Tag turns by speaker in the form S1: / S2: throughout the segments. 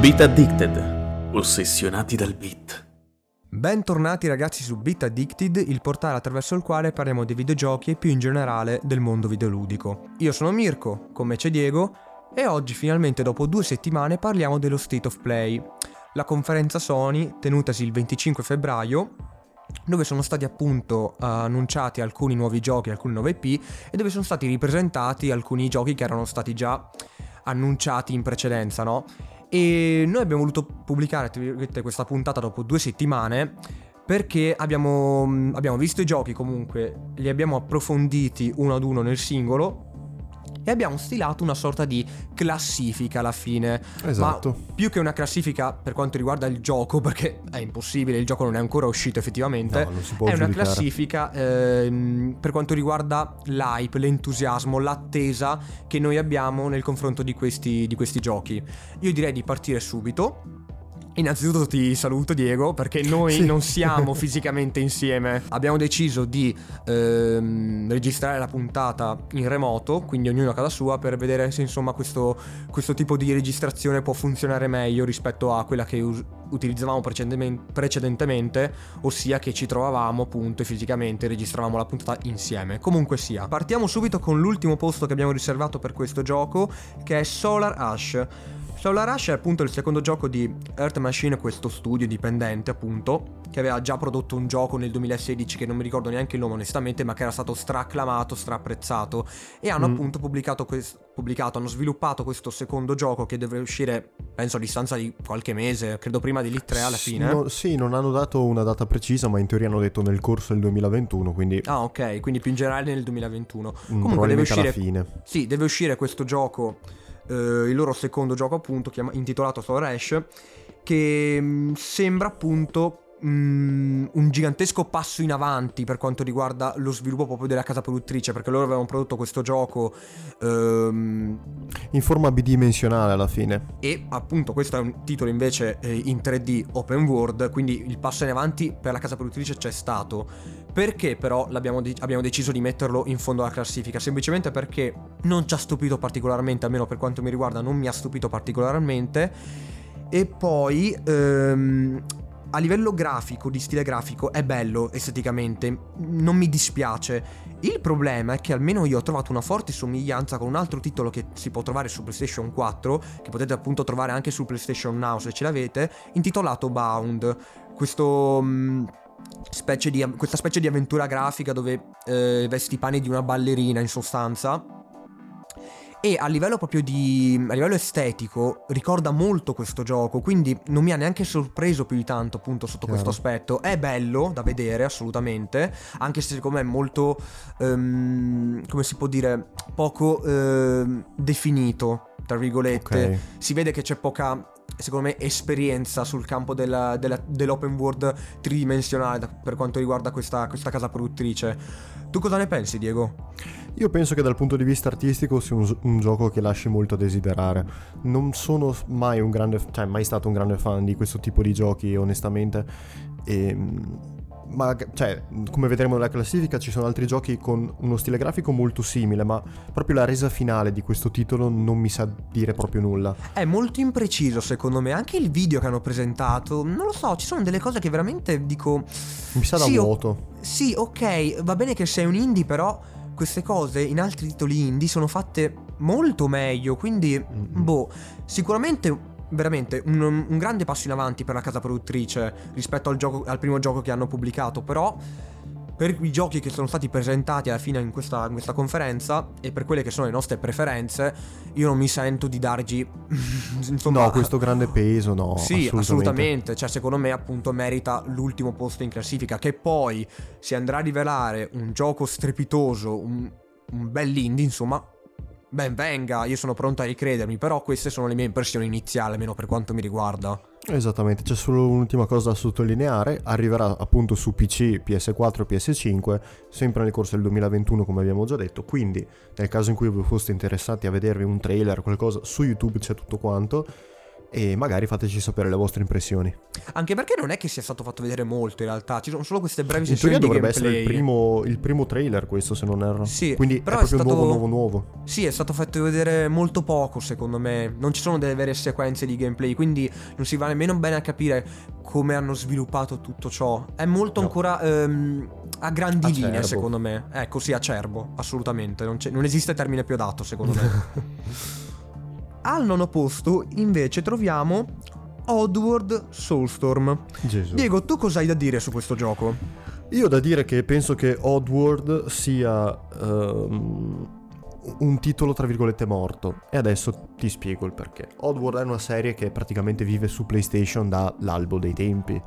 S1: Beat Addicted, ossessionati dal beat.
S2: Bentornati ragazzi su Beat Addicted, il portale attraverso il quale parliamo di videogiochi e più in generale del mondo videoludico. Io sono Mirko, con me c'è Diego, e oggi finalmente dopo due settimane parliamo dello State of Play, la conferenza Sony tenutasi il 25 febbraio dove sono stati appunto annunciati alcuni nuovi giochi, alcune nuove IP e dove sono stati ripresentati alcuni giochi che erano stati già annunciati in precedenza, no? E noi abbiamo voluto pubblicare questa puntata dopo due settimane perché abbiamo, abbiamo visto i giochi comunque, li abbiamo approfonditi uno ad uno nel singolo e abbiamo stilato una sorta di classifica alla fine.
S3: Esatto.
S2: Ma più che una classifica per quanto riguarda il gioco, perché è impossibile, il gioco non è ancora uscito effettivamente,
S3: no,
S2: è
S3: giudicare.
S2: una classifica ehm, per quanto riguarda l'hype, l'entusiasmo, l'attesa che noi abbiamo nel confronto di questi, di questi giochi. Io direi di partire subito Innanzitutto ti saluto Diego perché noi
S3: Sì.
S2: non siamo fisicamente insieme. Abbiamo deciso di ehm, registrare la puntata in remoto, quindi ognuno a casa sua, per vedere se insomma questo, questo tipo di registrazione può funzionare meglio rispetto a quella che us- utilizzavamo precedentemen- precedentemente, ossia che ci trovavamo appunto e fisicamente registravamo la puntata insieme. Comunque sia, partiamo subito con l'ultimo posto che abbiamo riservato per questo gioco, che è Solar Ash. Solar Rush è appunto il secondo gioco di Earth Machine, questo studio indipendente appunto, che aveva già prodotto un gioco nel 2016 che non mi ricordo neanche il nome onestamente, ma che era stato straacclamato, straapprezzato e hanno
S3: Mm.
S2: appunto pubblicato, quest- pubblicato, hanno sviluppato questo secondo gioco che deve uscire penso a distanza di qualche mese, credo prima di Elite 3 alla fine.
S3: No, sì, non hanno dato una data precisa, ma in teoria hanno detto nel corso del 2021, quindi
S2: Ah ok, quindi più in generale nel 2021.
S3: mm,
S2: Comunque deve
S3: probabilmente alla
S2: uscire
S3: fine.
S2: Sì, deve uscire questo gioco, eh, il loro secondo gioco appunto, chiama- intitolato Solar Ash, che mh, sembra appunto mh, un gigantesco passo in avanti per quanto riguarda lo sviluppo proprio della casa produttrice, perché loro avevano prodotto questo gioco ehm,
S3: In forma bidimensionale alla fine.
S2: e appunto questo è un titolo invece eh, in 3D open world, quindi il passo in avanti per la casa produttrice c'è stato. Perché però de- abbiamo deciso di metterlo in fondo alla classifica? Semplicemente perché non ci ha stupito particolarmente, almeno per quanto mi riguarda non mi ha stupito particolarmente. E poi ehm, a livello grafico, di stile grafico, è bello esteticamente, non mi dispiace. Il problema è che almeno io ho trovato una forte somiglianza con un altro titolo che si può trovare su PlayStation 4, che potete appunto trovare anche su PlayStation Now se ce l'avete, intitolato Bound. Questo... mm, specie di- questa specie di avventura grafica dove eh, vesti i panni di una ballerina in sostanza. E a livello proprio di. a livello estetico ricorda molto questo gioco. Quindi non mi ha neanche sorpreso più di tanto, appunto, sotto
S3: Chiaro.
S2: questo aspetto. È bello da vedere, assolutamente. Anche se secondo me è molto. ehm, come si può dire? Poco ehm, definito, tra virgolette
S3: Ok.
S2: si vede che c'è poca secondo me esperienza sul campo della- della- dell'open world tridimensionale da- per quanto riguarda questa, questa casa produttrice tu cosa ne pensi Diego?
S3: Io penso che dal punto di vista artistico sia un, un gioco che lasci molto a desiderare. Non sono mai un grande, cioè mai stato un grande fan di questo tipo di giochi, onestamente. E, ma cioè, come vedremo nella classifica, ci sono altri giochi con uno stile grafico molto simile, ma proprio la resa finale di questo titolo non mi sa dire proprio nulla.
S2: è molto impreciso secondo me anche il video che hanno presentato non lo so ci sono delle cose che veramente dico
S3: Mi sa da
S2: Sì, o-
S3: vuoto.
S2: Sì, ok, va bene che sei un indie, però queste cose in altri titoli indie sono fatte molto meglio, quindi,
S3: Mm-mm.
S2: boh, sicuramente veramente un, un grande passo in avanti per la casa produttrice rispetto al, gioco- al primo gioco che hanno pubblicato, però per i giochi che sono stati presentati alla fine in questa, in questa conferenza e per quelle che sono le nostre preferenze, io non mi sento di dargli... insomma,
S3: no, questo grande peso, no.
S2: sì,
S3: assolutamente.
S2: assolutamente. Cioè, secondo me, appunto, merita l'ultimo posto in classifica. Che poi si andrà a rivelare un gioco strepitoso, un, un bel indie, insomma. Ben venga, io sono pronto a ricredermi. Però queste sono le mie impressioni iniziali, almeno per quanto mi riguarda.
S3: Esattamente, c'è solo un'ultima cosa da sottolineare, arriverà appunto su PC, PS4 e PS5, sempre nel corso del 2021 come abbiamo già detto, quindi nel caso in cui vi foste interessati a vedervi un trailer o qualcosa, su YouTube c'è tutto quanto, e magari fateci sapere le vostre impressioni.
S2: Anche perché non è che sia stato fatto vedere molto in realtà, ci sono solo queste brevi
S3: In
S2: sessioni
S3: teoria
S2: di
S3: dovrebbe
S2: gameplay.
S3: essere il primo, il primo trailer questo se non erro.
S2: Sì,
S3: Quindi
S2: però
S3: è
S2: è
S3: proprio
S2: stato-
S3: nuovo, nuovo, nuovo.
S2: Sì, è stato fatto vedere molto poco secondo me, non ci sono delle vere sequenze di gameplay, quindi non si va nemmeno bene a capire come hanno sviluppato tutto ciò. È molto
S3: No.
S2: ancora ehm, a grandi
S3: Acerbo.
S2: linee secondo me. Ecco, sì, acerbo, assolutamente, non, c'è- non esiste termine più adatto secondo me. Al nono posto invece troviamo Oddworld Soulstorm.
S3: Gesù.
S2: Diego, tu cosa hai da dire su questo gioco?
S3: Io ho da dire che penso che Oddworld sia ehm, un titolo tra virgolette morto e adesso ti spiego il perché. Oddworld è una serie che praticamente vive su PlayStation dall'albo dei tempi.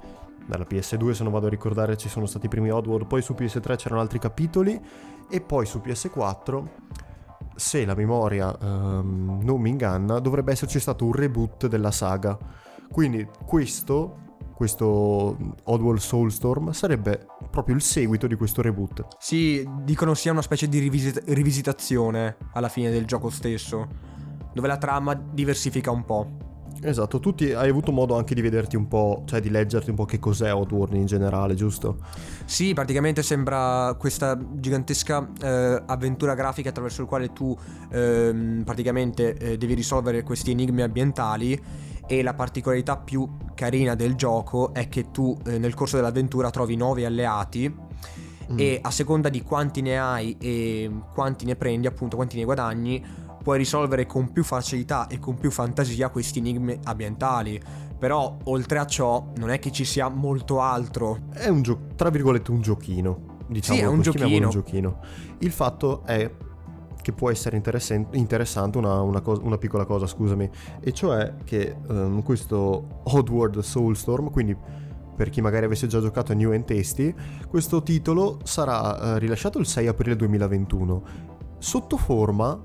S3: Dalla PS2 se non vado a ricordare ci sono stati i primi Oddworld, poi su PS3 c'erano altri capitoli e poi su PS4 se la memoria ehm, non mi inganna dovrebbe esserci stato un reboot della saga. Quindi questo questo Oddworld Soulstorm sarebbe proprio il seguito di questo reboot.
S2: Sì, dicono sia una specie di rivisit- rivisitazione alla fine del gioco stesso, dove la trama diversifica un po'.
S3: Esatto, tu ti- hai avuto modo anche di vederti un po', cioè di leggerti un po' che cos'è Oddworld in generale, giusto?
S2: Sì, praticamente sembra questa gigantesca eh, avventura grafica attraverso il quale tu ehm, praticamente eh, devi risolvere questi enigmi ambientali e la particolarità più carina del gioco è che tu eh, nel corso dell'avventura trovi nuovi alleati
S3: Mm.
S2: e a seconda di quanti ne hai e quanti ne prendi, appunto quanti ne guadagni, puoi risolvere con più facilità e con più fantasia questi enigmi ambientali. Però oltre a ciò non è che ci sia molto altro.
S3: È un gioco, tra virgolette un giochino. Diciamo
S2: Sì, è un giochino.
S3: un giochino. Il fatto è che può essere interessante una, una cos- una piccola cosa, scusami, e cioè che ehm, questo Oddworld Soulstorm, quindi per chi magari avesse già giocato a New and Tasty, questo titolo sarà eh, rilasciato il 6 aprile 2021 sotto forma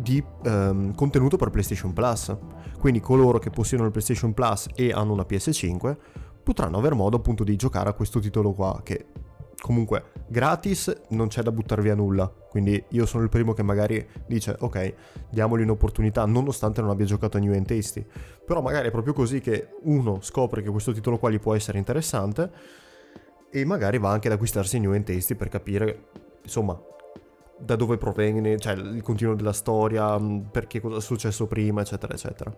S3: di ehm, contenuto per PlayStation Plus. Quindi coloro che possiedono il PlayStation Plus e hanno una PS5 potranno aver modo appunto di giocare a questo titolo qua che comunque gratis non c'è da buttare via nulla. Quindi io sono il primo che magari dice ok, diamogli un'opportunità nonostante non abbia giocato a New and Tasty. Però magari è proprio così che uno scopre che questo titolo qua gli può essere interessante e magari va anche ad acquistarsi New and Tasty per capire insomma da dove proviene, cioè il continuo della storia, mh, perché cosa è successo prima, eccetera, eccetera.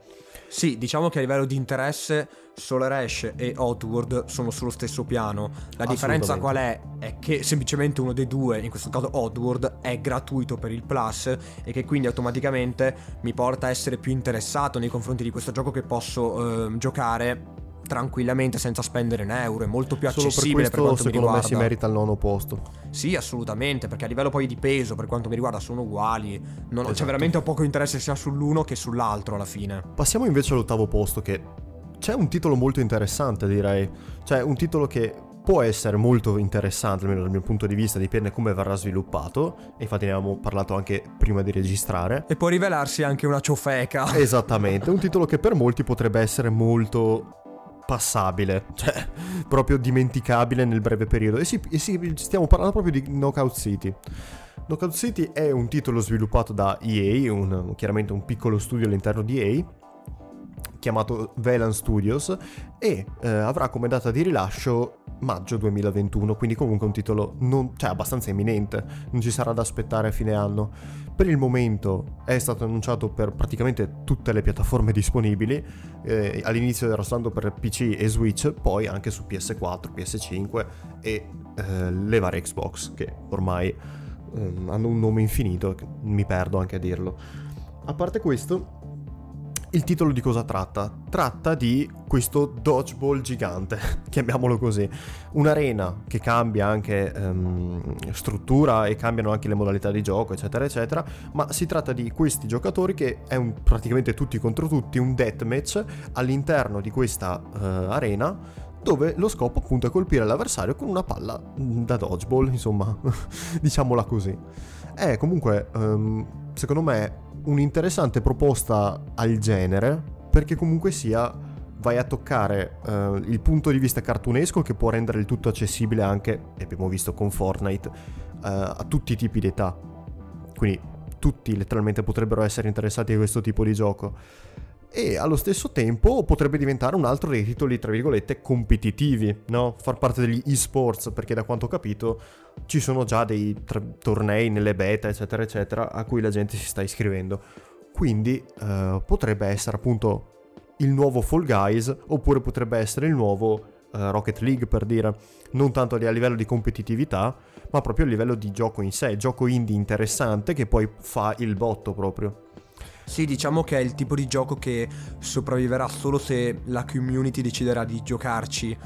S2: Sì, diciamo che a livello di interesse Solar Ash e Outward sono sullo stesso piano. La differenza qual è? È che semplicemente uno dei due, in questo caso Outward, è gratuito per il Plus e che quindi automaticamente mi porta a essere più interessato nei confronti di questo gioco che posso ehm, giocare tranquillamente senza spendere un euro, è molto più
S3: Solo per
S2: accessibile per,
S3: questo
S2: quanto mi
S3: secondo me
S2: riguarda.
S3: si merita il nono posto.
S2: Sì, assolutamente, perché a livello poi di peso, per quanto mi riguarda, sono uguali. Non- C'è
S3: Esatto.
S2: veramente poco interesse sia sull'uno che sull'altro alla fine.
S3: Passiamo invece all'ottavo posto che c'è un titolo molto interessante direi, cioè un titolo che può essere molto interessante almeno dal mio punto di vista, dipende come verrà sviluppato, e infatti ne avevamo parlato anche prima di registrare.
S2: E può rivelarsi anche una ciofeca.
S3: Esattamente, un titolo che per molti potrebbe essere molto passabile, cioè proprio dimenticabile nel breve periodo. E sì, e sì, stiamo parlando proprio di Knockout City. Knockout City è un titolo sviluppato da EA, un- chiaramente un piccolo studio all'interno di EA, chiamato Velan Studios, e eh, avrà come data di rilascio maggio 2021, quindi comunque un titolo non, cioè, abbastanza imminente, non ci sarà da aspettare a fine anno. Per il momento è stato annunciato per praticamente tutte le piattaforme disponibili, eh, all'inizio era soltanto per PC e Switch, poi anche su PS4, PS5 e eh, le varie Xbox, che ormai ehm, hanno un nome infinito, mi perdo anche a dirlo. A parte questo, il titolo di cosa tratta? Tratta di questo dodgeball gigante, chiamiamolo così. Un'arena che cambia anche ehm, struttura e cambiano anche le modalità di gioco, eccetera, eccetera. Ma si tratta di questi giocatori che è un, praticamente tutti contro tutti, un deathmatch all'interno di questa eh, arena dove lo scopo appunto è colpire l'avversario con una palla mm, da dodgeball, insomma, diciamola così. È comunque, ehm, secondo me, un'interessante proposta al genere, perché comunque sia vai a toccare eh, il punto di vista cartunesco che può rendere il tutto accessibile anche, e abbiamo visto con Fortnite, eh, a tutti i tipi di età. Quindi tutti letteralmente potrebbero essere interessati a questo tipo di gioco. E allo stesso tempo potrebbe diventare un altro dei titoli, tra virgolette, competitivi, no? Far parte degli esports, perché da quanto ho capito ci sono già dei tra- tornei nelle beta, eccetera, eccetera, a cui la gente si sta iscrivendo. Quindi eh, potrebbe essere appunto il nuovo Fall Guys, oppure potrebbe essere il nuovo eh, Rocket League, per dire, non tanto a livello di competitività, ma proprio a livello di gioco in sé, gioco indie interessante che poi fa il botto proprio.
S2: Sì, diciamo che è il tipo di gioco che sopravviverà solo se la community deciderà di giocarci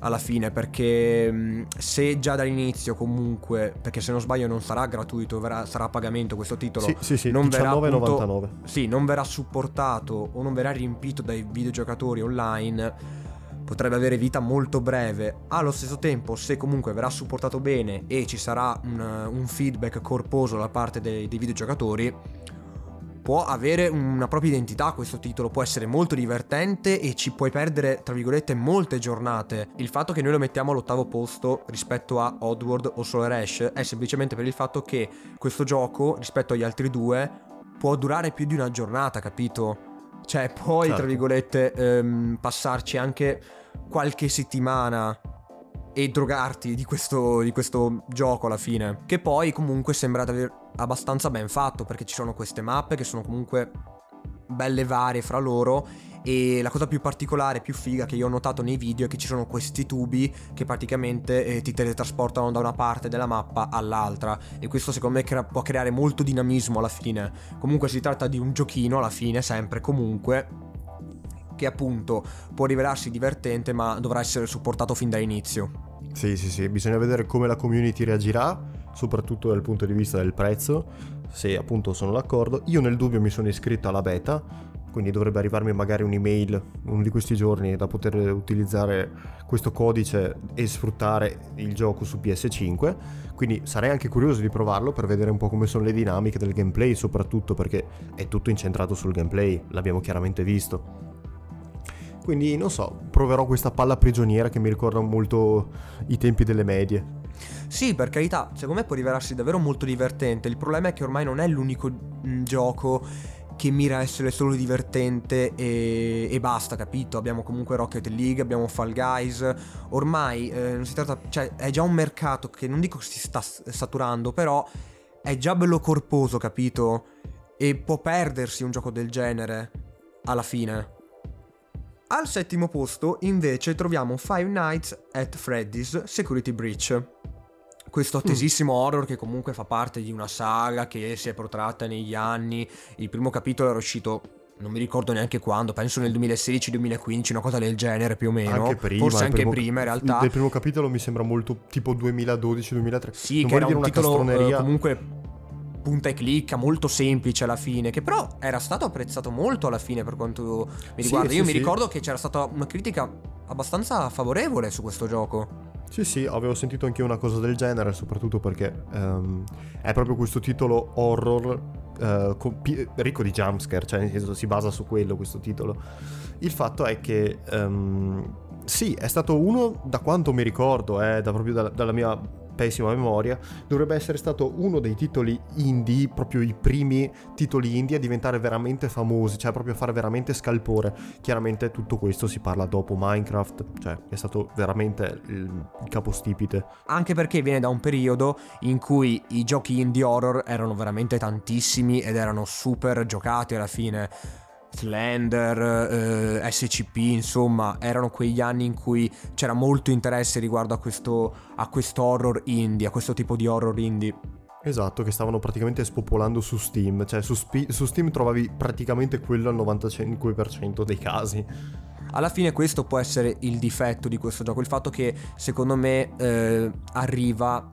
S2: alla fine perché se già dall'inizio comunque perché se non sbaglio non sarà gratuito verrà, sarà a pagamento questo titolo
S3: sì sì sì
S2: non
S3: 19,99
S2: verrà sì non verrà supportato o non verrà riempito dai videogiocatori online potrebbe avere vita molto breve. Allo stesso tempo se comunque verrà supportato bene e ci sarà un, un feedback corposo da parte dei, dei videogiocatori può avere una propria identità questo titolo, può essere molto divertente e ci puoi perdere, tra virgolette, molte giornate. Il fatto che noi lo mettiamo all'ottavo posto rispetto a Oddworld o Solar Ash è semplicemente per il fatto che questo gioco, rispetto agli altri due, può durare più di una giornata, capito? Cioè, puoi, certo. tra virgolette, ehm, passarci anche qualche settimana e drogarti di questo, di questo gioco alla fine. Che poi comunque sembra aver abbastanza ben fatto perché ci sono queste mappe che sono comunque belle varie fra loro e la cosa più particolare, più figa che io ho notato nei video è che ci sono questi tubi che praticamente eh, ti teletrasportano da una parte della mappa all'altra e questo secondo me crea- può creare molto dinamismo alla fine. Comunque si tratta di un giochino alla fine, sempre comunque che appunto può rivelarsi divertente ma dovrà essere supportato fin dall'inizio.
S3: Sì, sì, sì, bisogna vedere come la community reagirà, soprattutto dal punto di vista del prezzo, se appunto sono d'accordo. Io nel dubbio mi sono iscritto alla beta, quindi dovrebbe arrivarmi magari un'email uno di questi giorni da poter utilizzare questo codice e sfruttare il gioco su PS5. Quindi sarei anche curioso di provarlo per vedere un po' come sono le dinamiche del gameplay, soprattutto perché è tutto incentrato sul gameplay, l'abbiamo chiaramente visto. Quindi non so, proverò questa palla prigioniera che mi ricorda molto i tempi delle medie.
S2: Sì, per carità, secondo me può rivelarsi davvero molto divertente. Il problema è che ormai non è l'unico mm, gioco che mira a essere solo divertente e, e, basta, capito? Abbiamo comunque Rocket League, abbiamo Fall Guys. Ormai eh, non si tratta, cioè, è già un mercato che non dico si sta saturando, però è già bello corposo, capito? E può perdersi un gioco del genere alla fine. Al settimo posto invece troviamo Five Nights at Freddy's Security Breach. Questo mm. attesissimo horror che comunque fa parte di una saga che si è protratta negli anni. Il primo capitolo era uscito non mi ricordo neanche quando, penso nel 2016-2015, una cosa del genere più o meno.
S3: Anche prima,
S2: Forse anche
S3: primo,
S2: prima in realtà.
S3: Il primo capitolo mi sembra molto tipo 2012-2013.
S2: Sì, non che era un titolo uh, comunque punta e clicca, molto semplice alla fine, che però era stato apprezzato molto alla fine per quanto mi riguarda. Sì, Io sì, mi sì. ricordo che c'era stata una critica abbastanza favorevole su questo gioco.
S3: Sì, sì, avevo sentito anche una cosa del genere, soprattutto perché um, è proprio questo titolo horror uh, con, ricco di jumpscare, cioè nel senso si basa su quello questo titolo. Il fatto è che um, sì, è stato uno, da quanto mi ricordo, eh, da proprio da, dalla mia pessima memoria, dovrebbe essere stato uno dei titoli indie, proprio i primi titoli indie a diventare veramente famosi, cioè proprio a fare veramente scalpore. Chiaramente tutto questo si parla dopo Minecraft, cioè è stato veramente il, capostipite.
S2: Anche perché viene da un periodo in cui i giochi indie horror erano veramente tantissimi ed erano super giocati alla fine Slender, eh, SCP, insomma, erano quegli anni in cui c'era molto interesse riguardo a questo, a questo horror indie, a questo tipo di horror indie.
S3: Esatto, che stavano praticamente spopolando su Steam, cioè su, Sp- su Steam trovavi praticamente quello al 95% dei casi.
S2: Alla fine questo può essere il difetto di questo gioco, il fatto che secondo me eh, arriva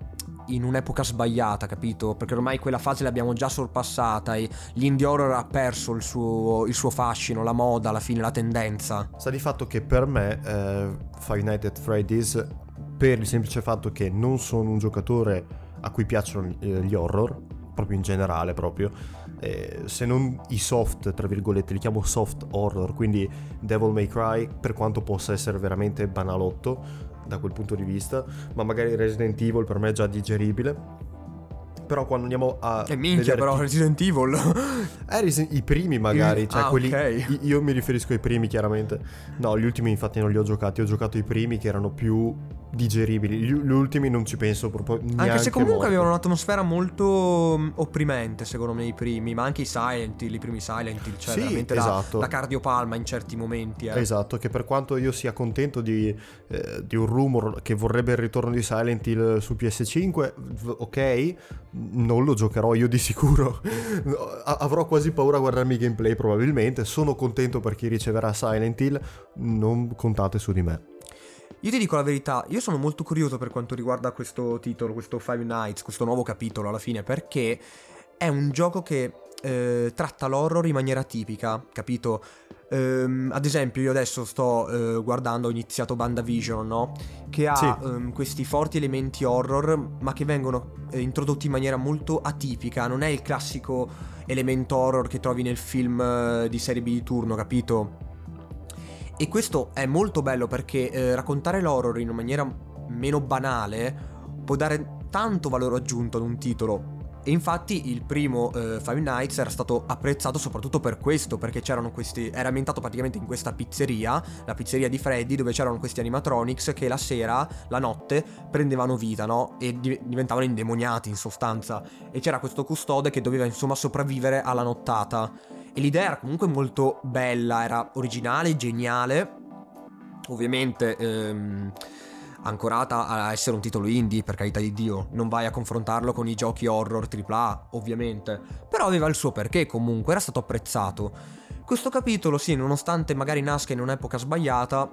S2: in un'epoca sbagliata, capito? Perché ormai quella fase l'abbiamo già sorpassata e l'indie horror ha perso il suo, il suo fascino, la moda, alla fine la tendenza.
S3: Sta di fatto che per me eh, Five Nights at Freddy's, per il semplice fatto che non sono un giocatore a cui piacciono gli horror, proprio in generale proprio, eh, se non i soft, tra virgolette, li chiamo soft horror, quindi Devil May Cry, per quanto possa essere veramente banalotto, da quel punto di vista, ma magari Resident Evil per me è già digeribile. Però quando andiamo a.
S2: E minchia,
S3: vedere
S2: però
S3: ti-
S2: Resident Evil.
S3: Eh, Resi- i primi magari, cioè
S2: ah,
S3: quelli...
S2: ok.
S3: i- Io mi riferisco ai primi chiaramente. No, gli ultimi infatti non li ho giocati, ho giocato i primi che erano più digeribili. Gli, gli ultimi non ci penso proprio neanche
S2: Anche se comunque
S3: morto.
S2: avevano un'atmosfera molto mm, opprimente, secondo me, i primi, ma anche i Silent Hill, i primi Silent Hill, cioè
S3: Sì,
S2: veramente
S3: esatto.
S2: da, da cardiopalma in certi momenti. Eh.
S3: Esatto, che per quanto io sia contento di, eh, di un rumor che vorrebbe il ritorno di Silent Hill su PS5, v- ok, non lo giocherò io di sicuro. A- avrò quasi paura a guardarmi i gameplay probabilmente. Sono contento per chi riceverà Silent Hill, non contate su di me.
S2: Io ti dico la verità, io sono molto curioso per quanto riguarda questo titolo, questo Five Nights, questo nuovo capitolo alla fine, perché è un gioco che eh, tratta l'horror in maniera tipica, capito? Ehm, ad esempio, io adesso sto eh, guardando, ho iniziato BandaVision, no? Che ha
S3: Sì.
S2: ehm, questi forti elementi horror, ma che vengono eh, introdotti in maniera molto atipica. Non è il classico elemento horror che trovi nel film eh, di serie B di turno, capito? E questo è molto bello perché eh, raccontare l'horror in maniera meno banale può dare tanto valore aggiunto ad un titolo. E infatti il primo eh, Five Nights era stato apprezzato soprattutto per questo, perché c'erano questi. Era ambientato praticamente in questa pizzeria, la pizzeria di Freddy, dove c'erano questi animatronics che la sera, la notte, prendevano vita, no? E di- diventavano indemoniati in sostanza. E c'era questo custode che doveva insomma sopravvivere alla nottata. E l'idea era comunque molto bella, era originale, geniale. Ovviamente ehm, ancorata a essere un titolo indie, per carità di Dio. Non vai a confrontarlo con i giochi horror AAA, ovviamente. Però aveva il suo perché comunque, era stato apprezzato. Questo capitolo, sì, nonostante magari nasca in un'epoca sbagliata,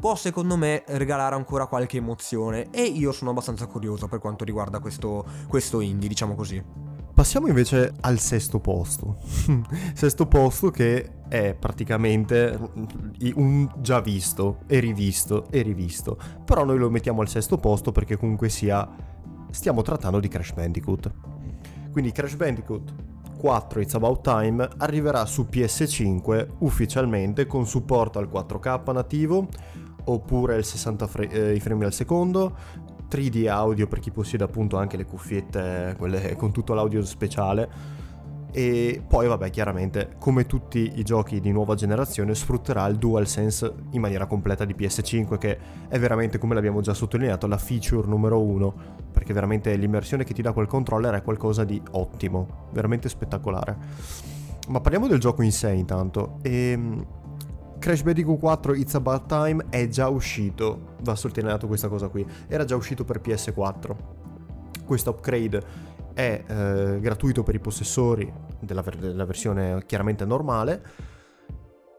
S2: può secondo me regalare ancora qualche emozione. E io sono abbastanza curioso per quanto riguarda questo, questo indie, diciamo così.
S3: Passiamo invece al sesto posto. sesto posto che è praticamente un già visto e rivisto e rivisto. Però noi lo mettiamo al sesto posto perché comunque sia stiamo trattando di Crash Bandicoot. Quindi Crash Bandicoot 4 It's About Time arriverà su PS5 ufficialmente con supporto al 4K nativo oppure il 60 fre- eh, i frame al secondo 3D audio per chi possiede appunto anche le cuffiette, quelle con tutto l'audio speciale. E poi, vabbè, chiaramente, come tutti i giochi di nuova generazione, sfrutterà il DualSense in maniera completa di PS5, che è veramente, come l'abbiamo già sottolineato, la feature numero uno. Perché veramente l'immersione che ti dà quel controller è qualcosa di ottimo, veramente spettacolare. Ma parliamo del gioco in sé intanto. E Crash Bandicoot 4 It's About Time è già uscito, va sottolineato questa cosa qui, era già uscito per PS4. Questo upgrade è eh, gratuito per i possessori della, ver- della versione chiaramente normale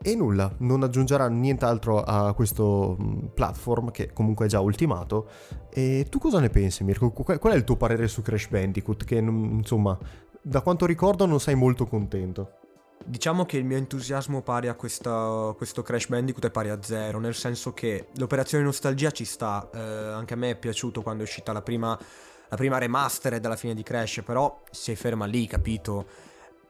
S3: e nulla, non aggiungerà nient'altro a questo platform che comunque è già ultimato. E tu cosa ne pensi Mirko? Qu- Qual è il tuo parere su Crash Bandicoot che insomma, da quanto ricordo non sei molto contento?
S2: Diciamo che il mio entusiasmo pari a questa- questo Crash Bandicoot è pari a zero, nel senso che l'operazione nostalgia ci sta, eh, anche a me è piaciuto quando è uscita la prima, la prima remastered alla fine di Crash, però si ferma lì, capito?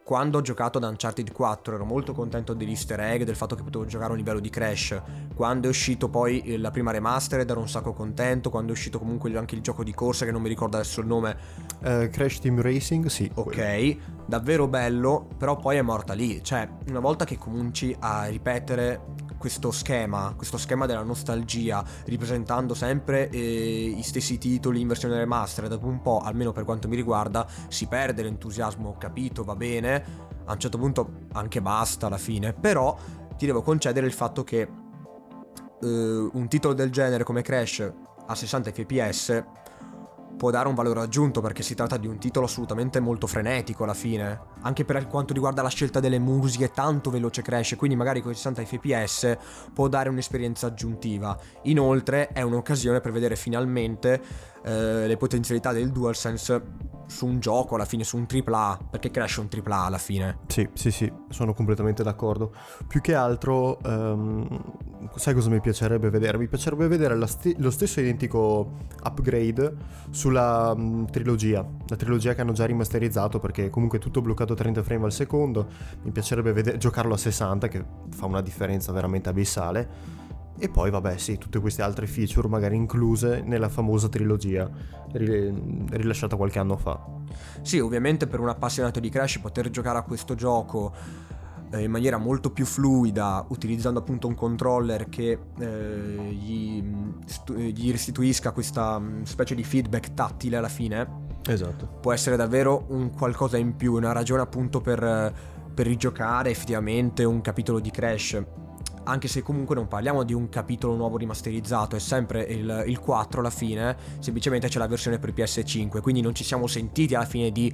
S2: Quando ho giocato ad Uncharted 4 ero molto contento degli easter egg, del fatto che potevo giocare a un livello di Crash. Quando è uscito poi eh, la prima remastered ero un sacco contento, quando è uscito comunque anche il gioco di corsa che non mi ricordo adesso il nome,
S3: Eh, Crash Team Racing, sì. quello.
S2: ok, davvero bello, però poi è morta lì. Cioè, una volta che cominci a ripetere questo schema, questo schema della nostalgia, ripresentando sempre eh, i stessi titoli in versione remastered, dopo un po', almeno per quanto mi riguarda, si perde l'entusiasmo, ho capito, va bene, a un certo punto anche basta alla fine, però ti devo concedere il fatto che eh, un titolo del genere come Crash a 60 fps può dare un valore aggiunto perché si tratta di un titolo assolutamente molto frenetico alla fine. Anche per quanto riguarda la scelta delle musiche, tanto veloce cresce, quindi magari con i 60 fps può dare un'esperienza aggiuntiva. Inoltre è un'occasione per vedere finalmente eh, le potenzialità del DualSense su un gioco alla fine, su un AAA, perché Crash è un AAA alla fine.
S3: Sì, sì, sì, sono completamente d'accordo. Più che altro, ehm, sai cosa mi piacerebbe vedere? Mi piacerebbe vedere sti- lo stesso identico upgrade sulla mh, trilogia, la trilogia che hanno già rimasterizzato perché comunque è tutto bloccato a 30 frame al secondo. Mi piacerebbe vedere, giocarlo a 60 che fa una differenza veramente abissale. E poi, vabbè, sì, tutte queste altre feature magari incluse nella famosa trilogia ri- rilasciata qualche anno fa.
S2: Sì, ovviamente per un appassionato di Crash poter giocare a questo gioco eh, in maniera molto più fluida, utilizzando appunto un controller che eh, gli, stu- gli restituisca questa mm, specie di feedback tattile alla fine,
S3: Esatto.
S2: può essere davvero un qualcosa in più, una ragione appunto per, per rigiocare effettivamente un capitolo di Crash. Anche se comunque non parliamo di un capitolo nuovo rimasterizzato, è sempre il, il 4 alla fine, semplicemente c'è la versione per PS5, quindi non ci siamo sentiti alla fine di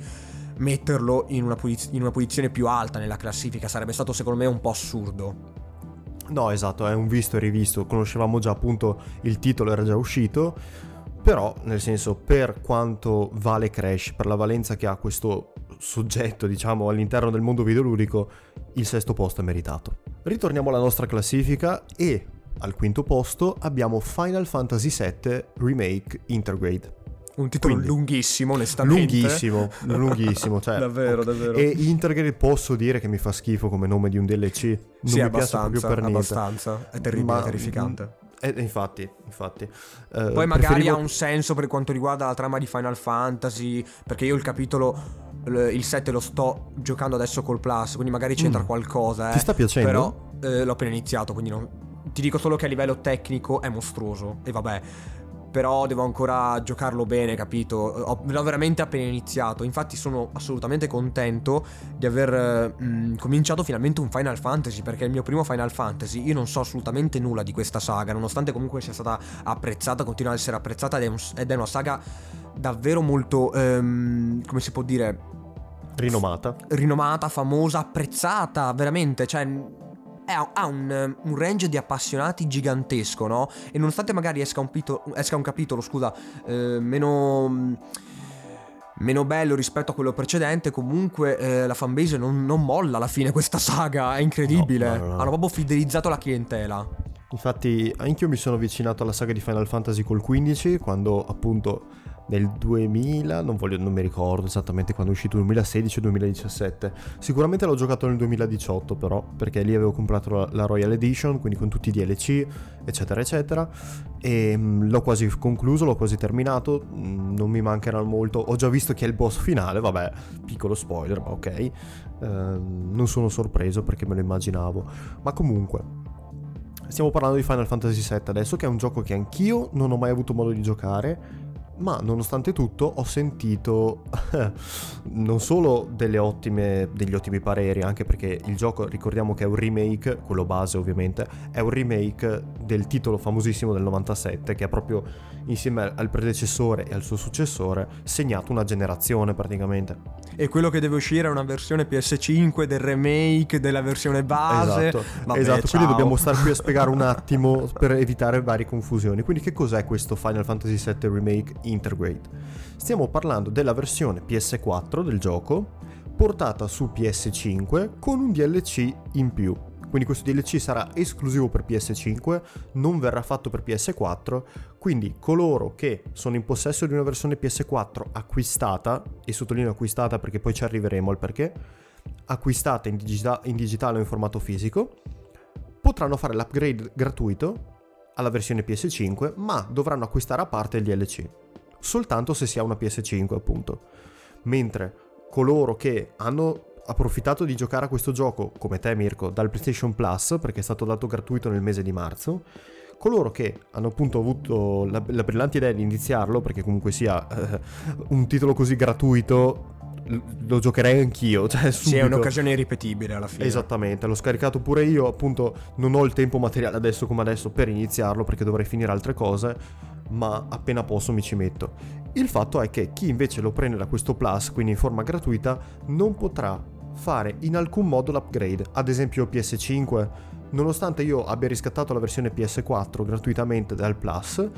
S2: metterlo in una, posiz- in una posizione più alta nella classifica, sarebbe stato secondo me un po' assurdo.
S3: No, esatto, è un visto e rivisto. Conoscevamo già appunto il titolo, era già uscito. Però, nel senso, per quanto vale Crash, per la valenza che ha questo soggetto, diciamo, all'interno del mondo videoludico, il sesto posto è meritato. Ritorniamo alla nostra classifica e al quinto posto abbiamo Final Fantasy VII Remake Intergrade.
S2: Un titolo
S3: Quindi,
S2: lunghissimo, onestamente.
S3: Lunghissimo, lunghissimo, cioè,
S2: Davvero, davvero.
S3: E Intergrade posso dire che mi fa schifo come nome di un DLC. Non
S2: sì,
S3: mi piace
S2: abbastanza,
S3: proprio per niente.
S2: abbastanza. È terribile,
S3: Ma-
S2: terrificante.
S3: Eh, infatti, infatti. Eh,
S2: Poi magari
S3: preferivo-
S2: ha un senso per quanto riguarda la trama di Final Fantasy, perché io il capitolo, il 7 lo sto giocando adesso col Plus, quindi magari c'entra
S3: Mm.
S2: qualcosa. Eh.
S3: Ti sta piacendo?
S2: Però eh, l'ho appena iniziato, quindi non- ti dico solo che a livello tecnico è mostruoso. E vabbè. Però devo ancora giocarlo bene, capito? Ho, l'ho veramente appena iniziato. Infatti sono assolutamente contento di aver mh, cominciato finalmente un Final Fantasy. Perché è il mio primo Final Fantasy. Io non so assolutamente nulla di questa saga. Nonostante comunque sia stata apprezzata, continua ad essere apprezzata. Ed è, un- ed è una saga davvero molto. ehm, come si può dire?
S3: Rinomata.
S2: rinomata, famosa, apprezzata, veramente, cioè ha un, un range di appassionati gigantesco, no? E nonostante magari esca un, pito- esca un capitolo, scusa, eh, meno... Meno bello rispetto a quello precedente, comunque eh, la fanbase non, non molla alla fine questa saga, è incredibile.
S3: No, no, no.
S2: Hanno proprio fidelizzato la clientela.
S3: Infatti, anch'io mi sono avvicinato alla saga di Final Fantasy col 15, quando appunto nel 2000, non, voglio, non mi ricordo esattamente quando è uscito, 2016 o 2017. Sicuramente l'ho giocato nel 2018 però, perché lì avevo comprato la, la Royal Edition, quindi con tutti i DLC, eccetera, eccetera. E mm, l'ho quasi concluso, l'ho quasi terminato, mm, non mi mancherà molto. Ho già visto che è il boss finale, vabbè, piccolo spoiler, ma ok. Ehm, non sono sorpreso perché me lo immaginavo. Ma comunque, Stiamo parlando di Final Fantasy VII adesso, che è un gioco che anch'io non ho mai avuto modo di giocare, ma nonostante tutto ho sentito non solo delle ottime, degli ottimi pareri, anche perché il gioco, ricordiamo che è un remake, quello base ovviamente, è un remake del titolo famosissimo del 97, che ha proprio insieme al predecessore e al suo successore segnato una generazione praticamente.
S2: E quello che deve uscire è una versione PS5 del remake della versione base.
S3: Esatto,
S2: Vabbè,
S3: esatto, quindi dobbiamo stare qui a spiegare un attimo per evitare varie confusioni. Quindi che cos'è questo Final Fantasy VII Remake Intergrade? Stiamo parlando della versione PS4 del gioco portata su PS5 con un DLC in più. Quindi questo DLC sarà esclusivo per PS5, non verrà fatto per PS4, quindi coloro che sono in possesso di una versione PS4 acquistata, e sottolineo acquistata perché poi ci arriveremo al perché, acquistata in, digita- in digitale o in formato fisico, potranno fare l'upgrade gratuito alla versione PS5, ma dovranno acquistare a parte il DLC, soltanto se si ha una PS5 appunto. Mentre coloro che hanno approfittato di giocare a questo gioco, come te Mirko, dal PlayStation Plus, perché è stato dato gratuito nel mese di marzo, coloro che hanno appunto avuto la, la brillante idea di iniziarlo, perché comunque sia eh, un titolo così gratuito, lo giocherei anch'io, cioè
S2: Sì, è un'occasione irripetibile alla fine.
S3: Esattamente, l'ho scaricato pure io, appunto non ho il tempo materiale adesso come adesso per iniziarlo perché dovrei finire altre cose, ma appena posso mi ci metto. Il fatto è che chi invece lo prende da questo plus, quindi in forma gratuita, non potrà fare in alcun modo l'upgrade. Ad esempio PS5, nonostante io abbia riscattato la versione PS4 gratuitamente dal plus,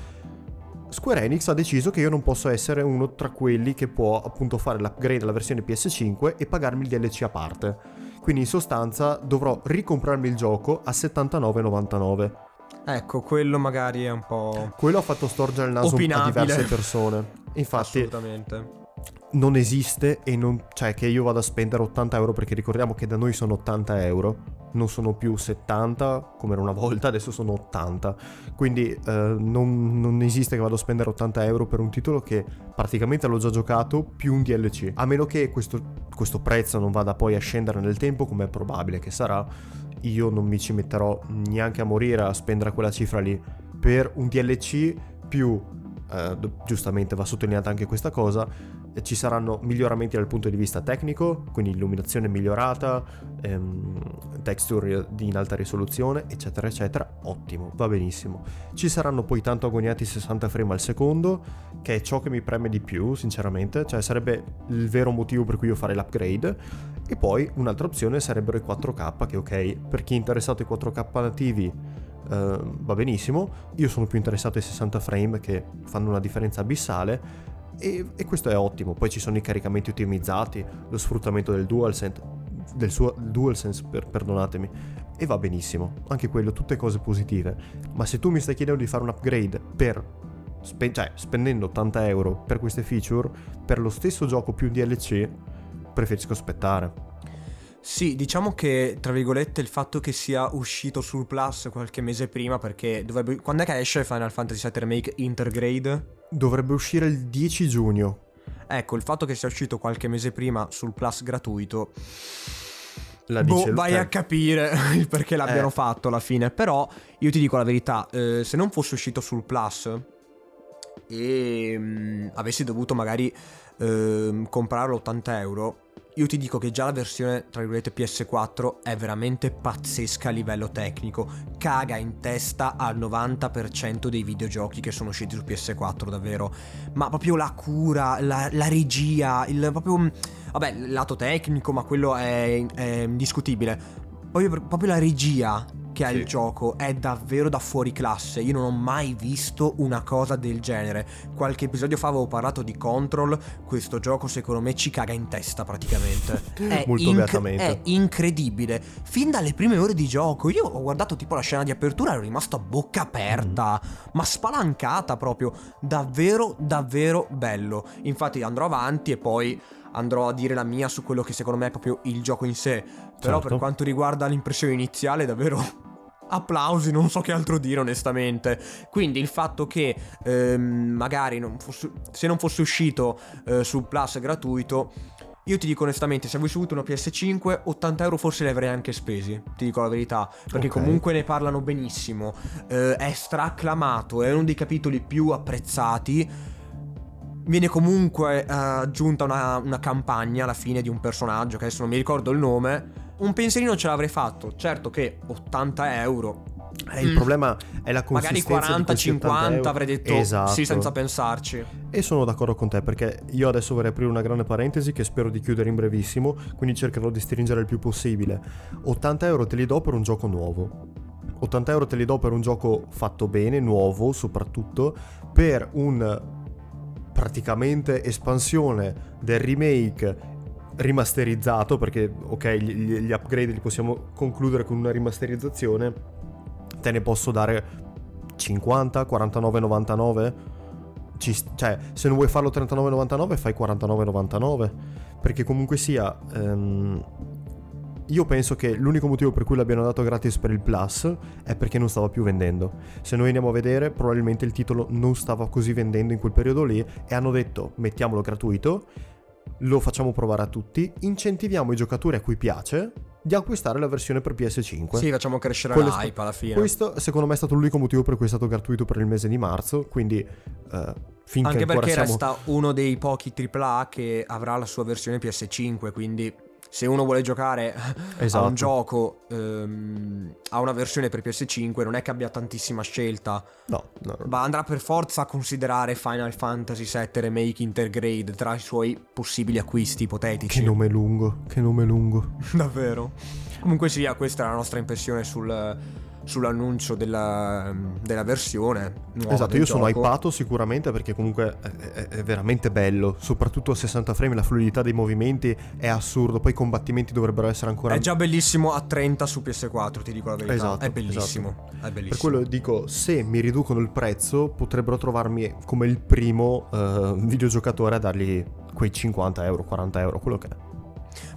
S3: Square Enix ha deciso che io non posso essere uno tra quelli che può appunto fare l'upgrade alla versione PS5 e pagarmi il DLC a parte. Quindi in sostanza dovrò ricomprarmi il gioco a 79,99.
S2: Ecco, quello magari è un po'...
S3: Quello ha fatto storgere il naso a
S2: Opinabile.
S3: diverse persone. Infatti,
S2: Assolutamente.
S3: non esiste e non, cioè che io vada a spendere 80 euro perché ricordiamo che da noi sono 80 euro non sono più 70 come era una volta adesso sono 80 quindi eh, non, non, esiste che vado a spendere 80 euro per un titolo che praticamente l'ho già giocato più un DLC a meno che questo, questo prezzo non vada poi a scendere nel tempo come è probabile che sarà io non mi ci metterò neanche a morire a spendere quella cifra lì. Per un DLC più eh, giustamente va sottolineata anche questa cosa ci saranno miglioramenti dal punto di vista tecnico, quindi illuminazione migliorata, ehm, texture in alta risoluzione, eccetera, eccetera. Ottimo, va benissimo. Ci saranno poi tanto agoniati 60 frame al secondo, che è ciò che mi preme di più, sinceramente, cioè sarebbe il vero motivo per cui io farei l'upgrade. E poi un'altra opzione sarebbero i 4K, che ok, per chi è interessato ai 4K nativi Uh, va benissimo. Io sono più interessato ai 60 frame che fanno una differenza abissale. E, e, questo è ottimo. Poi ci sono i caricamenti ottimizzati, lo sfruttamento del DualSense, del suo DualSense, per, perdonatemi, e va benissimo. Anche quello, tutte cose positive. Ma se tu mi stai chiedendo di fare un upgrade per spe- cioè, spendendo 80 euro per queste feature, per lo stesso gioco più DLC, preferisco aspettare.
S2: Sì, diciamo che tra virgolette il fatto che sia uscito sul Plus qualche mese prima, perché dovrebbe. Quando è che esce Final Fantasy VII Remake Intergrade?
S3: Dovrebbe uscire il 10 giugno.
S2: Ecco, il fatto che sia uscito qualche mese prima sul Plus gratuito.
S3: La
S2: boh, vai a capire il perché l'abbiano eh. fatto alla fine. Però io ti dico la verità: eh, se non fosse uscito sul Plus e mh, mm, avessi dovuto magari eh, comprarlo 80 euro io ti dico che già la versione, tra virgolette, PS4 è veramente pazzesca a livello tecnico. Caga in testa al 90% dei videogiochi che sono usciti su PS4, davvero. Ma proprio la cura, la, la regia, il proprio... Vabbè, lato tecnico, ma quello è, è indiscutibile. Proprio, proprio la regia che ha sì. il gioco è davvero da fuori classe. Io non ho mai visto una cosa del genere. Qualche episodio fa avevo parlato di Control. Questo gioco, secondo me, ci caga in testa praticamente.
S3: è Molto inc-
S2: È incredibile. Fin dalle prime ore di gioco, io ho guardato tipo la scena di apertura e ero rimasto a bocca aperta, mm. ma spalancata proprio. Davvero, davvero bello. Infatti andrò avanti e poi andrò a dire la mia su quello che secondo me è proprio il gioco in sé. Però certo. per quanto riguarda l'impressione iniziale, davvero applausi, non so che altro dire onestamente. Quindi il fatto che ehm, magari non fosse, se non fosse uscito eh, su Plus gratuito, io ti dico onestamente, se avessi avuto una PS5, 80 euro forse li avrei anche spesi, ti dico la verità, perché okay. comunque ne parlano benissimo, eh, è straclamato, è uno dei capitoli più apprezzati. Viene comunque eh, aggiunta una, una campagna alla fine di un personaggio, che adesso non mi ricordo il nome, un pensierino ce l'avrei fatto. Certo che 80 euro.
S3: Eh, il mm. problema è la consistenza
S2: Magari 40-50 avrei detto esatto. sì senza pensarci.
S3: E sono d'accordo con te perché io adesso vorrei aprire una grande parentesi che spero di chiudere in brevissimo, quindi cercherò di stringere il più possibile. 80 euro te li do per un gioco nuovo. 80 euro te li do per un gioco fatto bene, nuovo soprattutto, per un praticamente espansione del remake rimasterizzato perché ok gli, gli, upgrade li possiamo concludere con una rimasterizzazione te ne posso dare 50 49,99 Ci, cioè se non vuoi farlo 39,99 fai 49,99 perché comunque sia um, io penso che l'unico motivo per cui l'abbiano dato gratis per il Plus è perché non stava più vendendo. Se noi andiamo a vedere, probabilmente il titolo non stava così vendendo in quel periodo lì e hanno detto mettiamolo gratuito lo facciamo provare a tutti, incentiviamo i giocatori a cui piace di acquistare la versione per PS5.
S2: Sì, facciamo crescere Quello la hype alla fine.
S3: Questo secondo me è stato l'unico motivo per cui è stato gratuito per il mese di marzo, quindi uh, finché
S2: Anche perché
S3: siamo...
S2: resta uno dei pochi AAA che avrà la sua versione PS5, quindi se uno vuole giocare esatto. a un gioco ehm, a una versione per PS5 non è che abbia tantissima scelta.
S3: No, no,
S2: ma andrà per forza a considerare Final Fantasy VII Remake Intergrade tra i suoi possibili acquisti ipotetici.
S3: Che nome lungo che nome lungo.
S2: Davvero. Comunque sia questa è la nostra impressione sul sull'annuncio della, della versione nuova.
S3: Esatto, io
S2: gioco.
S3: sono hypato sicuramente perché comunque è, è, è, veramente bello, soprattutto a 60 frame la fluidità dei movimenti è assurdo, poi i combattimenti dovrebbero essere ancora...
S2: È già bellissimo a 30 su PS4, ti dico la verità. Esatto, è bellissimo, esatto. è bellissimo.
S3: Per quello dico, se mi riducono il prezzo potrebbero trovarmi come il primo uh, videogiocatore a dargli quei 50 euro, 40 euro, quello che è.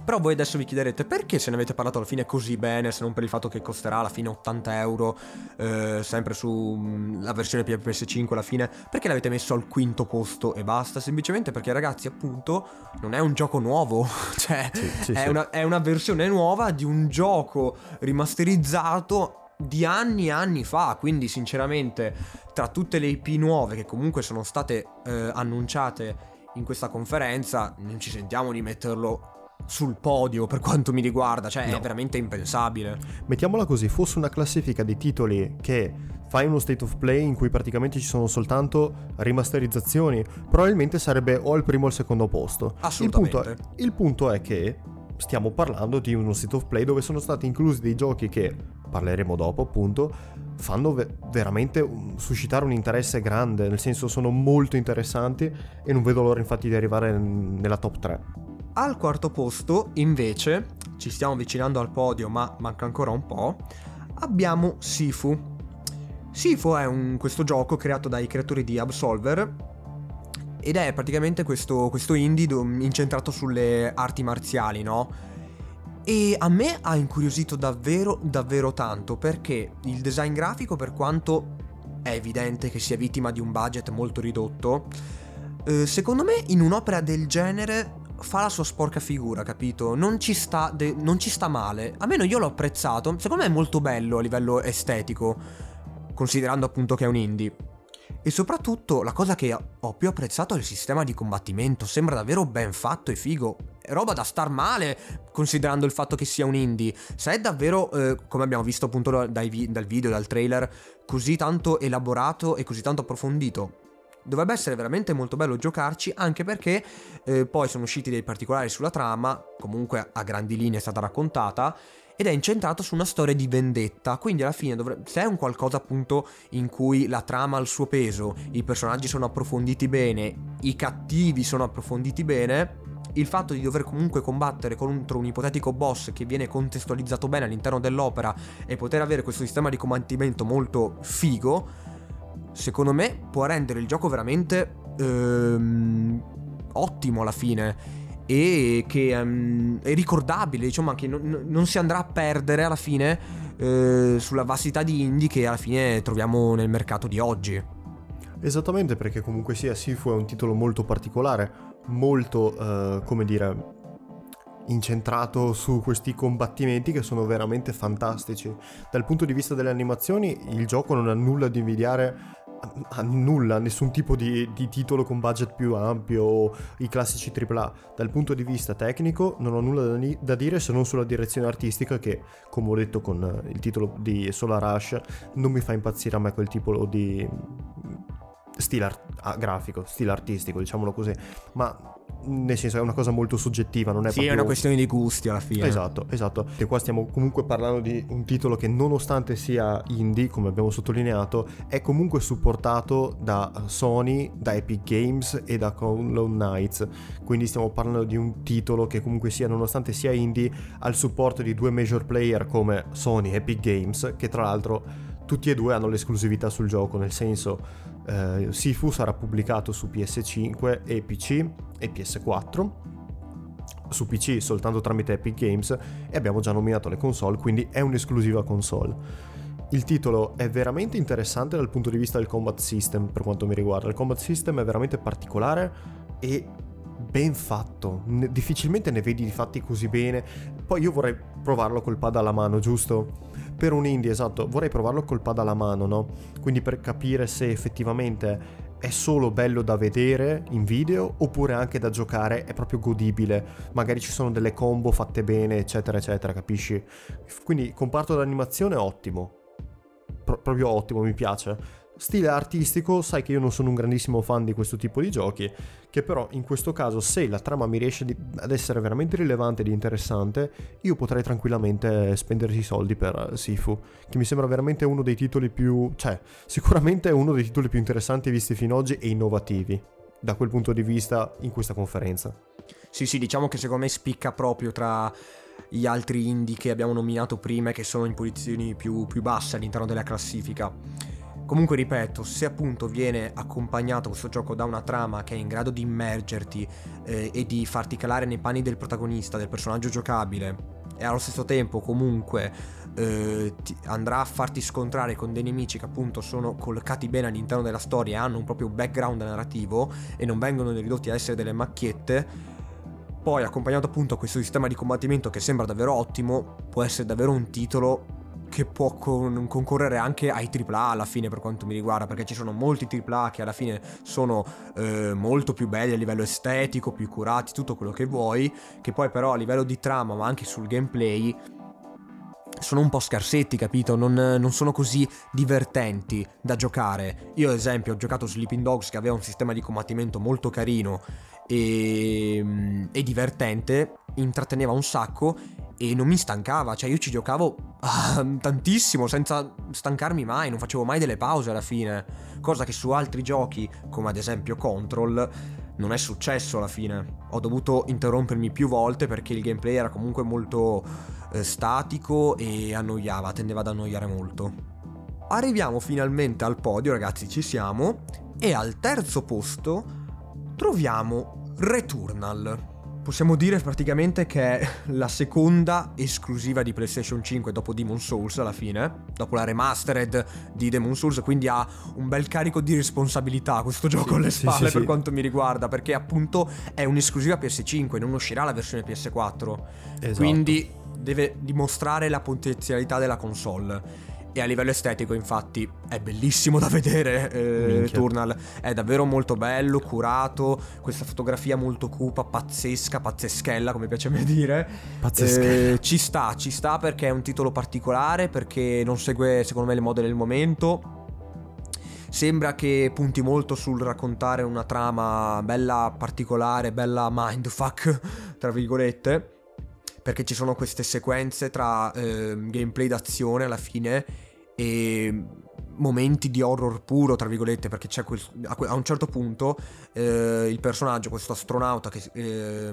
S2: Però voi adesso vi chiederete perché se ne avete parlato alla fine così bene, se non per il fatto che costerà alla fine 80 euro, eh, sempre sulla versione PS5 alla fine, perché l'avete messo al quinto posto e basta? Semplicemente perché ragazzi appunto non è un gioco nuovo, cioè
S3: Sì, sì,
S2: è,
S3: sì.
S2: Una, è una versione nuova di un gioco rimasterizzato di anni e anni fa, quindi sinceramente tra tutte le IP nuove che comunque sono state eh, annunciate in questa conferenza non ci sentiamo di metterlo sul podio per quanto mi riguarda, cioè è
S3: No.
S2: veramente impensabile.
S3: Mettiamola così, fosse una classifica di titoli che fai uno state of play in cui praticamente ci sono soltanto rimasterizzazioni, probabilmente sarebbe o al primo o al secondo posto.
S2: Assolutamente.
S3: Il punto, è, il punto è che stiamo parlando di uno state of play dove sono stati inclusi dei giochi che, parleremo dopo appunto, fanno ve- veramente un- suscitare un interesse grande, nel senso sono molto interessanti e non vedo l'ora infatti di arrivare n- nella top 3.
S2: Al quarto posto, invece, ci stiamo avvicinando al podio, ma manca ancora un po'. Abbiamo Sifu. Sifu è un- questo gioco creato dai creatori di Absolver. Ed è praticamente questo, questo indie do- incentrato sulle arti marziali, no? E a me ha incuriosito davvero, davvero tanto perché il design grafico, per quanto è evidente che sia vittima di un budget molto ridotto, eh, secondo me in un'opera del genere fa la sua sporca figura, capito? Non ci sta, de- non ci sta male. Almeno io l'ho apprezzato. Secondo me è molto bello a livello estetico, considerando appunto che è un indie. E soprattutto la cosa che ho più apprezzato è il sistema di combattimento. Sembra davvero ben fatto e figo. È roba da star male, considerando il fatto che sia un indie. Se è davvero, eh, come abbiamo visto appunto dai dal video, dal trailer, così tanto elaborato e così tanto approfondito, dovrebbe essere veramente molto bello giocarci anche perché eh, poi sono usciti dei particolari sulla trama, comunque a grandi linee è stata raccontata ed è incentrato su una storia di vendetta, quindi alla fine dovre- se è un qualcosa appunto in cui la trama ha il suo peso, i personaggi sono approfonditi bene, i cattivi sono approfonditi bene, il fatto di dover comunque combattere contro un ipotetico boss che viene contestualizzato bene all'interno dell'opera e poter avere questo sistema di combattimento molto figo, secondo me può rendere il gioco veramente ehm, ottimo alla fine e che ehm, è ricordabile, diciamo che non, non si andrà a perdere alla fine eh, sulla vastità di indie che alla fine troviamo nel mercato di oggi.
S3: Esattamente perché comunque sia Sifu è un titolo molto particolare, molto, eh, come dire, incentrato su questi combattimenti che sono veramente fantastici. Dal punto di vista delle animazioni il gioco non ha nulla di invidiare a- nulla, nessun tipo di, di titolo con budget più ampio o i classici AAA. Dal punto di vista tecnico non ho nulla da, da dire se non sulla direzione artistica che, come ho detto con eh, il titolo di Solar Rush, non mi fa impazzire a me quel tipo di stile art- ah, grafico, stile artistico, diciamolo così, ma nel senso è una cosa molto soggettiva, non è
S2: Sì,
S3: proprio
S2: è una questione di gusti alla fine.
S3: Esatto, esatto. E qua stiamo comunque parlando di un titolo che nonostante sia indie, come abbiamo sottolineato, è comunque supportato da Sony, da Epic Games e da Hollow Knights. Quindi stiamo parlando di un titolo che comunque sia, nonostante sia indie, ha il supporto di due major player come Sony e Epic Games, che tra l'altro tutti e due hanno l'esclusività sul gioco, nel senso eh, Sifu sarà pubblicato su PS5 e PC e PS4 su PC soltanto tramite Epic Games e abbiamo già nominato le console, quindi è un'esclusiva console. Il titolo è veramente interessante dal punto di vista del combat system per quanto mi riguarda. Il combat system è veramente particolare e ben fatto. Ne- difficilmente ne vedi fatti così bene. Poi io vorrei provarlo col pad alla mano, giusto? Per un indie, esatto, vorrei provarlo col pad alla mano, no? Quindi per capire se effettivamente è solo bello da vedere in video oppure anche da giocare è proprio godibile. Magari ci sono delle combo fatte bene, eccetera, eccetera, capisci? Quindi comparto d'animazione ottimo. Pro- proprio ottimo, mi piace. Stile artistico, sai che io non sono un grandissimo fan di questo tipo di giochi, che però in questo caso se la trama mi riesce di- ad essere veramente rilevante ed interessante, io potrei tranquillamente spendersi i soldi per Sifu, che mi sembra veramente uno dei titoli più, cioè, sicuramente uno dei titoli più interessanti visti fino ad oggi e innovativi da quel punto di vista in questa conferenza.
S2: Sì, sì, diciamo che secondo me spicca proprio tra gli altri indie che abbiamo nominato prima e che sono in posizioni più, più basse all'interno della classifica. Comunque ripeto, se appunto viene accompagnato questo gioco da una trama che è in grado di immergerti eh, e di farti calare nei panni del protagonista, del personaggio giocabile, e allo stesso tempo comunque eh, andrà a farti scontrare con dei nemici che appunto sono collocati bene all'interno della storia e hanno un proprio background narrativo e non vengono ridotti a essere delle macchiette, poi accompagnato appunto a questo sistema di combattimento che sembra davvero ottimo, può essere davvero un titolo che può con- concorrere anche ai AAA alla fine per quanto mi riguarda, perché ci sono molti AAA che alla fine sono eh, molto più belli a livello estetico, più curati, tutto quello che vuoi, che poi però a livello di trama, ma anche sul gameplay, sono un po' scarsetti, capito? Non, non, sono così divertenti da giocare. Io, ad esempio, ho giocato Sleeping Dogs che aveva un sistema di combattimento molto carino e, e divertente, intratteneva un sacco e non mi stancava, cioè io ci giocavo uh, tantissimo senza stancarmi mai, non facevo mai delle pause alla fine, cosa che su altri giochi, come ad esempio Control, non è successo alla fine. Ho dovuto interrompermi più volte perché il gameplay era comunque molto eh, statico e annoiava, tendeva ad annoiare molto. Arriviamo finalmente al podio, ragazzi, ci siamo, e al terzo posto troviamo Returnal possiamo dire praticamente che è la seconda esclusiva di PlayStation 5 dopo Demon Souls alla fine, dopo la remastered di Demon Souls, quindi ha un bel carico di responsabilità questo gioco sì, alle spalle sì, per sì, quanto mi riguarda, perché appunto è un'esclusiva PS5, non uscirà la versione PS4. Esatto. Quindi deve dimostrare la potenzialità della console. E a livello estetico, infatti, è bellissimo da vedere. Eh, Returnal è davvero molto bello, curato. Questa fotografia molto cupa, pazzesca, pazzeschella, come piace a me dire. Pazzeschella. Eh, ci sta, ci sta perché è un titolo particolare, perché non segue, secondo me, le mode del momento. Sembra che punti molto sul raccontare una trama bella particolare, bella mindfuck, tra virgolette perché ci sono queste sequenze tra eh, gameplay d'azione alla fine e momenti di horror puro, tra virgolette, perché c'è quel, a, un certo punto eh, il personaggio, questo astronauta che eh,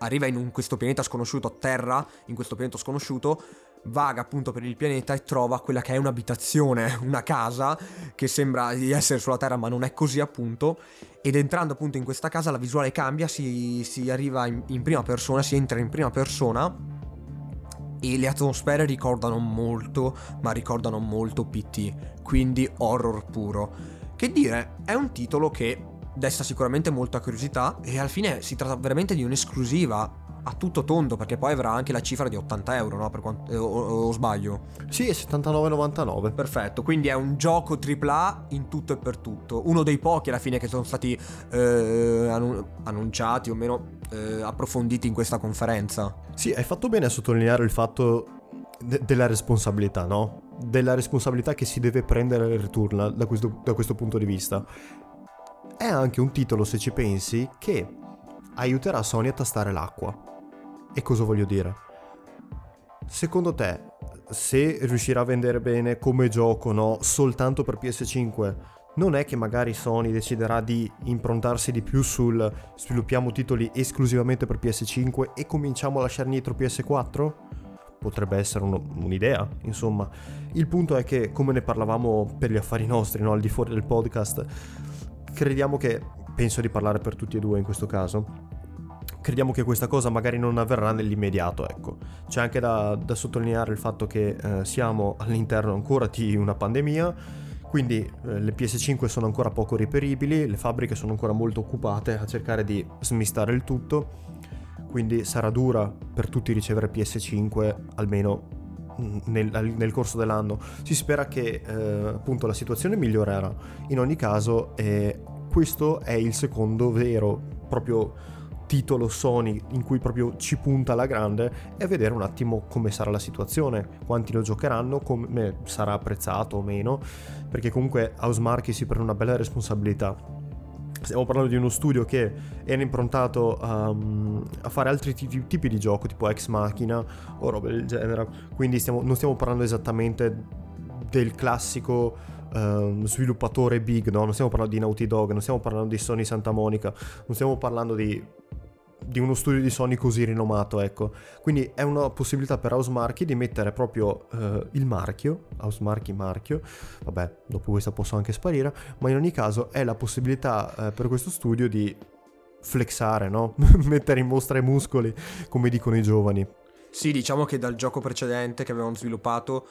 S2: arriva in un, questo pianeta sconosciuto, a terra, in questo pianeta sconosciuto, vaga appunto per il pianeta e trova quella che è un'abitazione, una casa che sembra di essere sulla Terra ma non è così appunto ed entrando appunto in questa casa la visuale cambia, si, si arriva in, in prima persona, si entra in prima persona e le atmosfere ricordano molto, ma ricordano molto PT, quindi horror puro. Che dire, è un titolo che desta sicuramente molta curiosità e alla fine si tratta veramente di un'esclusiva a tutto tondo perché poi avrà anche la cifra di 80 euro, no? Quanto, eh, o, o, sbaglio?
S3: Sì, è 79,99.
S2: Perfetto, quindi è un gioco AAA in tutto e per tutto. Uno dei pochi alla fine che sono stati eh, annunciati o meno eh, approfonditi in questa conferenza.
S3: Sì, hai fatto bene a sottolineare il fatto de- della responsabilità, no? Della responsabilità che si deve prendere il Returnal da questo, da questo punto di vista. È anche un titolo, se ci pensi, che aiuterà Sony a tastare l'acqua. E cosa voglio dire? Secondo te, se riuscirà a vendere bene come gioco, no, soltanto per PS5, non è che magari Sony deciderà di improntarsi di più sul sviluppiamo titoli esclusivamente per PS5 e cominciamo a lasciare indietro PS4? Potrebbe essere un, un'idea, insomma. Il punto è che, come ne parlavamo per gli affari nostri, no, al di fuori del podcast, crediamo che, penso di parlare per tutti e due in questo caso, crediamo che questa cosa magari non avverrà nell'immediato, ecco. C'è anche da, da sottolineare il fatto che eh, siamo all'interno ancora di una pandemia, quindi eh, le PS5 sono ancora poco reperibili, le fabbriche sono ancora molto occupate a cercare di smistare il tutto, quindi sarà dura per tutti ricevere PS5 almeno mm, nel, nel, corso dell'anno. Si spera che eh, appunto la situazione migliorerà. In ogni caso, eh, questo è il secondo vero proprio titolo Sony in cui proprio ci punta alla grande e vedere un attimo come sarà la situazione, quanti lo giocheranno, come sarà apprezzato o meno, perché comunque Housemarque si prende una bella responsabilità. Stiamo parlando di uno studio che era improntato um, a fare altri t- tipi di gioco, tipo Ex Machina o robe del genere. Quindi stiamo, non stiamo parlando esattamente del classico uh, sviluppatore big, no? Non stiamo parlando di Naughty Dog, non stiamo parlando di Sony Santa Monica, non stiamo parlando di di uno studio di Sony così rinomato, ecco. Quindi è una possibilità per Housemarque di mettere proprio eh, il marchio, Housemarque marchio, vabbè, dopo questa posso anche sparire, ma in ogni caso è la possibilità eh, per questo studio di flexare, no? mettere in mostra i muscoli, come dicono i giovani.
S2: Sì, diciamo che dal gioco precedente che avevamo sviluppato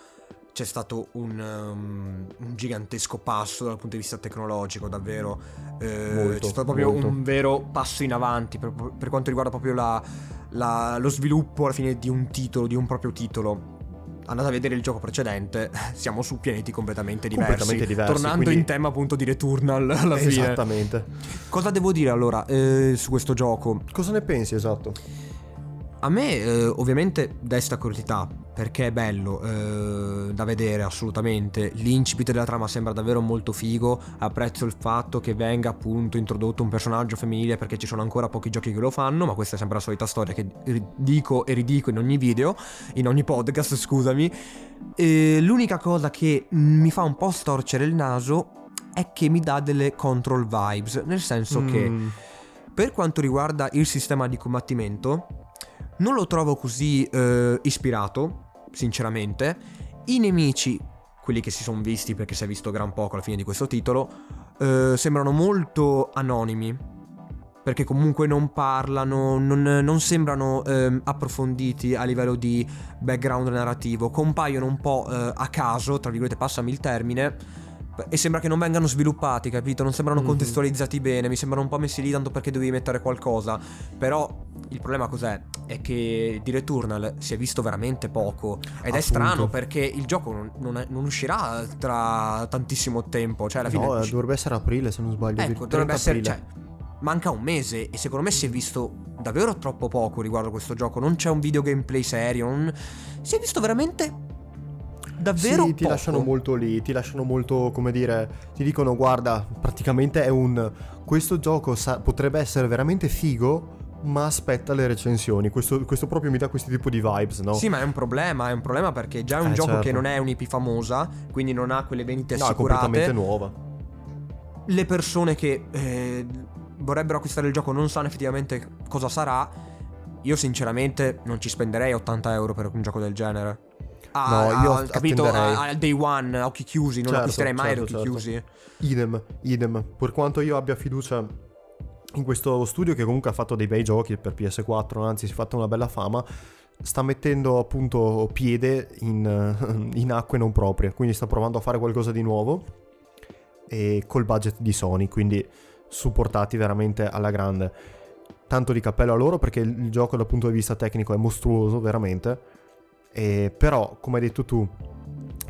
S2: c'è stato un, um, un, gigantesco passo dal punto di vista tecnologico, davvero. Eh, molto, c'è stato proprio molto. un vero passo in avanti per, per quanto riguarda proprio la, la, lo sviluppo alla fine di un titolo, di un proprio titolo. Andate a vedere il gioco precedente, siamo su pianeti completamente diversi.
S3: Completamente diversi
S2: tornando
S3: quindi...
S2: in tema appunto di Returnal alla
S3: fine.
S2: Esattamente. Cosa devo dire allora eh, su questo gioco?
S3: Cosa ne pensi esatto?
S2: A me eh, ovviamente desta curiosità perché è bello eh, da vedere assolutamente. L'incipit della trama sembra davvero molto figo. Apprezzo il fatto che venga appunto introdotto un personaggio femminile perché ci sono ancora pochi giochi che lo fanno, ma questa è sempre la solita storia che dico e ridico in ogni video, in ogni podcast, scusami. E l'unica cosa che mi fa un po' storcere il naso è che mi dà delle control vibes, nel senso mm. che per quanto riguarda il sistema di combattimento non lo trovo così eh, ispirato, sinceramente. I nemici, quelli che si sono visti perché si è visto gran poco alla fine di questo titolo, eh, sembrano molto anonimi. Perché comunque non parlano, non, non sembrano eh, approfonditi a livello di background narrativo, compaiono un po' eh, a caso, tra virgolette passami il termine, e sembra che non vengano sviluppati, capito? Non sembrano mm-hmm. contestualizzati bene, mi sembrano un po' messi lì tanto perché devi mettere qualcosa. Però il problema cos'è? È che di Returnal si è visto veramente poco. Ed Appunto. è strano perché il gioco non, non, è, non, uscirà tra tantissimo tempo. Cioè, alla fine.
S3: No, dovrebbe essere aprile se non sbaglio.
S2: Ecco, dovrebbe essere. Cioè, manca un mese e secondo me si è visto davvero troppo poco riguardo a questo gioco. Non c'è un video gameplay serio. Non... Si è visto veramente davvero
S3: sì, ti
S2: poco.
S3: lasciano molto lì, ti lasciano molto, come dire, ti dicono guarda, praticamente è un questo gioco sa- potrebbe essere veramente figo, ma aspetta le recensioni. Questo, questo, proprio mi dà questo tipo di vibes, no?
S2: Sì, ma è un problema, è un problema perché già è un
S3: eh,
S2: gioco
S3: certo.
S2: che non è un'IP famosa, quindi non ha quelle vendite
S3: no,
S2: assicurate.
S3: No, è completamente nuova.
S2: Le persone che eh, vorrebbero acquistare il gioco non sanno effettivamente cosa sarà. Io sinceramente non ci spenderei 80 euro per un gioco del genere a, no, io a, capito, al day one, a occhi chiusi, non certo, acquisterei mai certo, occhi certo. chiusi.
S3: Idem, idem. Per quanto io abbia fiducia in questo studio che comunque ha fatto dei bei giochi per PS4, anzi si è fatta una bella fama, sta mettendo appunto piede in, in acque non proprie, quindi sta provando a fare qualcosa di nuovo e col budget di Sony, quindi supportati veramente alla grande. Tanto di cappello a loro perché il gioco dal punto di vista tecnico è mostruoso, veramente e però, come hai detto tu,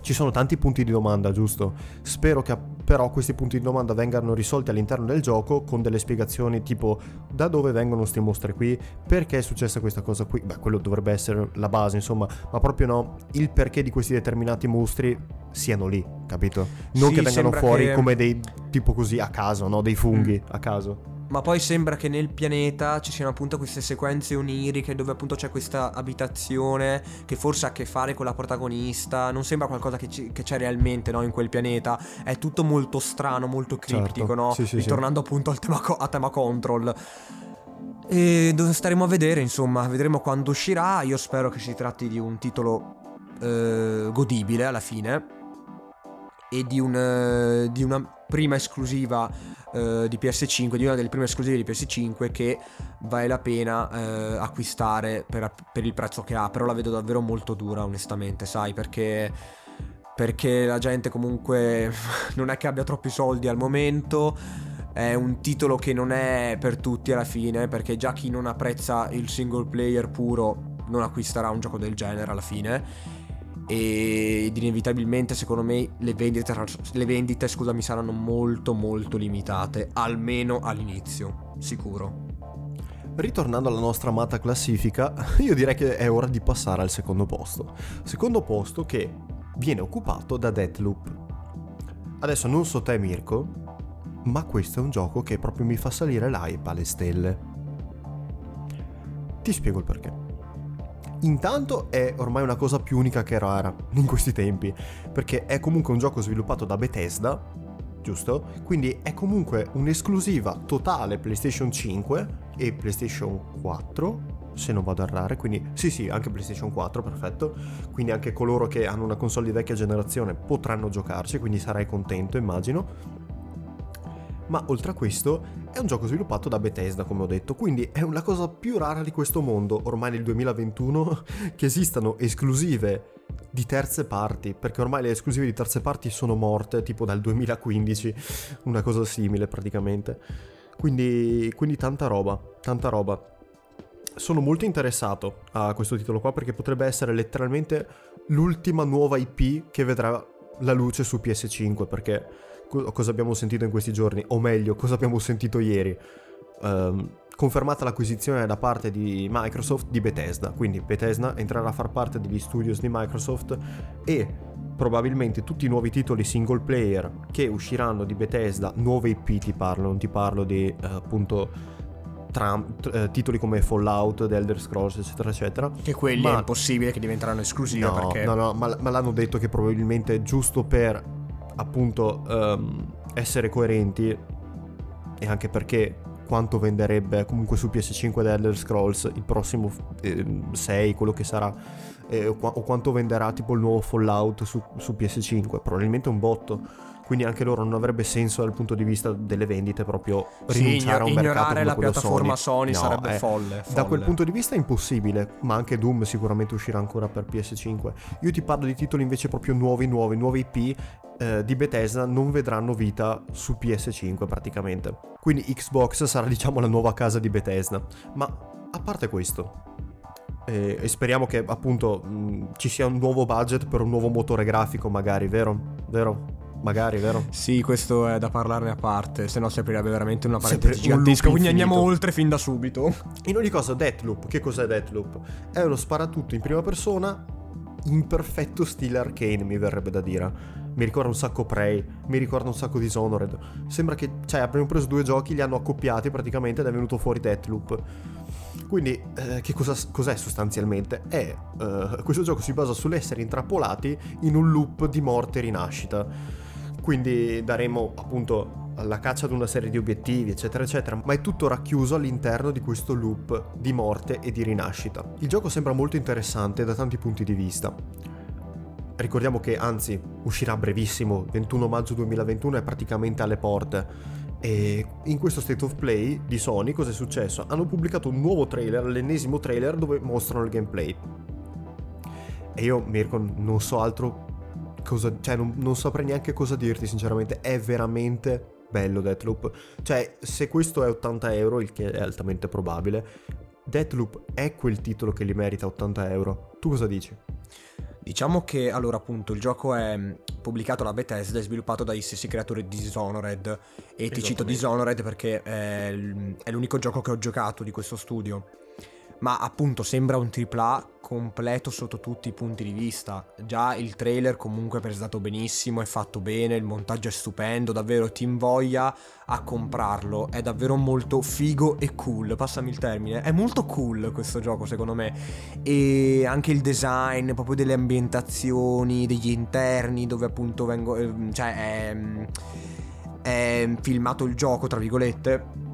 S3: ci sono tanti punti di domanda, giusto? Spero che però questi punti di domanda vengano risolti all'interno del gioco con delle spiegazioni tipo da dove vengono queste mostre qui, perché è successa questa cosa qui, beh quello dovrebbe essere la base insomma, ma proprio no, il perché di questi determinati mostri siano lì, capito? Non sì, che vengano fuori che... come dei tipo così a caso, no? Dei funghi mm. a caso.
S2: Ma poi sembra che nel pianeta ci siano appunto queste sequenze oniriche dove appunto c'è questa abitazione che forse ha a che fare con la protagonista. Non sembra qualcosa che, ci, che c'è realmente no, in quel pianeta. È tutto molto strano, molto criptico, certo. no?
S3: Sì, sì,
S2: Ritornando
S3: sì.
S2: appunto al tema, a tema control. E dove staremo a vedere, insomma, vedremo quando uscirà. Io spero che si tratti di un titolo eh, godibile alla fine. E di, un, eh, di una prima esclusiva eh, di PS5, di una delle prime esclusive di PS5 che vale la pena eh, acquistare per, per, il prezzo che ha, però la vedo davvero molto dura onestamente, sai, perché, perché la gente comunque non è che abbia troppi soldi al momento, è un titolo che non è per tutti alla fine, perché già chi non apprezza il single player puro non acquisterà un gioco del genere alla fine ed inevitabilmente secondo me le vendite, le vendite scusami, saranno molto molto limitate, almeno all'inizio, sicuro.
S3: Ritornando alla nostra amata classifica, io direi che è ora di passare al secondo posto. Secondo posto che viene occupato da Deathloop. Adesso non so te Mirko, ma questo è un gioco che proprio mi fa salire l'hype alle stelle. Ti spiego il perché. Intanto è ormai una cosa più unica che rara in questi tempi, perché è comunque un gioco sviluppato da Bethesda, giusto? Quindi è comunque un'esclusiva totale PlayStation 5 e PlayStation 4 se non vado a errare, quindi sì sì, anche PlayStation 4, perfetto, quindi anche coloro che hanno una console di vecchia generazione potranno giocarci, quindi sarai contento immagino. Ma oltre a questo è un gioco sviluppato da Bethesda, come ho detto, quindi è la cosa più rara di questo mondo, ormai nel 2021, che esistano esclusive di terze parti, perché ormai le esclusive di terze parti sono morte, tipo dal 2015, una cosa simile praticamente. Quindi, quindi tanta roba, tanta roba sono molto interessato a questo titolo qua perché potrebbe essere letteralmente l'ultima nuova IP che vedrà la luce su PS5 perché cosa abbiamo sentito in questi giorni o meglio cosa abbiamo sentito ieri um, confermata l'acquisizione da parte di Microsoft di Bethesda quindi Bethesda entrerà a far parte degli studios di Microsoft e probabilmente tutti i nuovi titoli single player che usciranno di Bethesda nuove IP ti parlo non ti parlo di uh, appunto tra, eh, titoli come Fallout, The Elder Scrolls, eccetera, eccetera.
S2: Che quelli ma... è impossibile che diventeranno esclusivi
S3: no,
S2: perché...
S3: No, no, ma, ma, l'hanno detto che probabilmente giusto per appunto um, essere coerenti e anche perché quanto venderebbe comunque su PS5 The Elder Scrolls il prossimo eh, 6, quello che sarà, eh, o quanto venderà tipo il nuovo Fallout su, su PS5, probabilmente un botto. Quindi anche loro non avrebbe senso dal punto di vista delle vendite proprio rinunciare
S2: sì,
S3: a un mercato
S2: come
S3: la
S2: piattaforma
S3: Sony,
S2: Sony no, sarebbe folle, folle,
S3: Da quel punto di vista è impossibile, ma anche Doom sicuramente uscirà ancora per PS5. Io ti parlo di titoli invece proprio nuovi, nuovi, nuovi IP eh, di Bethesda non vedranno vita su PS5 praticamente. Quindi Xbox sarà diciamo la nuova casa di Bethesda. Ma a parte questo, e, e, speriamo che appunto mh, ci sia un nuovo budget per un nuovo motore grafico magari, vero? Vero? Magari, vero?
S2: Sì, questo è da parlarne a parte, se no si aprirebbe veramente una parentesi gigantesca, quindi andiamo oltre fin da subito.
S3: In ogni cosa, Deathloop, che cos'è Deathloop? È uno sparatutto in prima persona in perfetto stile arcane, mi verrebbe da dire. Mi ricorda un sacco Prey, mi ricorda un sacco Dishonored. Sembra che, cioè, abbiamo preso due giochi, li hanno accoppiati praticamente ed è venuto fuori Deathloop. Quindi, eh, che cosa, cos'è sostanzialmente? È, eh, questo gioco si basa sull'essere intrappolati in un loop di morte e rinascita quindi daremo appunto alla caccia ad una serie di obiettivi, eccetera, eccetera, ma è tutto racchiuso all'interno di questo loop di morte e di rinascita. Il gioco sembra molto interessante da tanti punti di vista. Ricordiamo che anzi uscirà brevissimo, 21 maggio 2021 è praticamente alle porte. E in questo state of play di Sony cosa è successo? Hanno pubblicato un nuovo trailer, l'ennesimo trailer dove mostrano il gameplay. E io, Mirko, non so altro cosa, cioè non, non saprei neanche cosa dirti sinceramente, è veramente bello Deathloop. Cioè, se questo è 80 euro, il che è altamente probabile, Deathloop è quel titolo che li merita 80 euro. Tu cosa dici?
S2: Diciamo che allora appunto il gioco è mm, pubblicato da Bethesda e sviluppato dai stessi creatori di Dishonored. E ti cito Dishonored perché è, è l'unico gioco che ho giocato di questo studio ma appunto sembra un AAA completo sotto tutti i punti di vista. Già il trailer comunque è presentato benissimo, è fatto bene, il montaggio è stupendo, davvero ti invoglia a comprarlo, è davvero molto figo e cool, passami il termine, è molto cool questo gioco secondo me. E anche il design, proprio delle ambientazioni, degli interni dove appunto vengo, ehm, cioè è, è filmato il gioco tra virgolette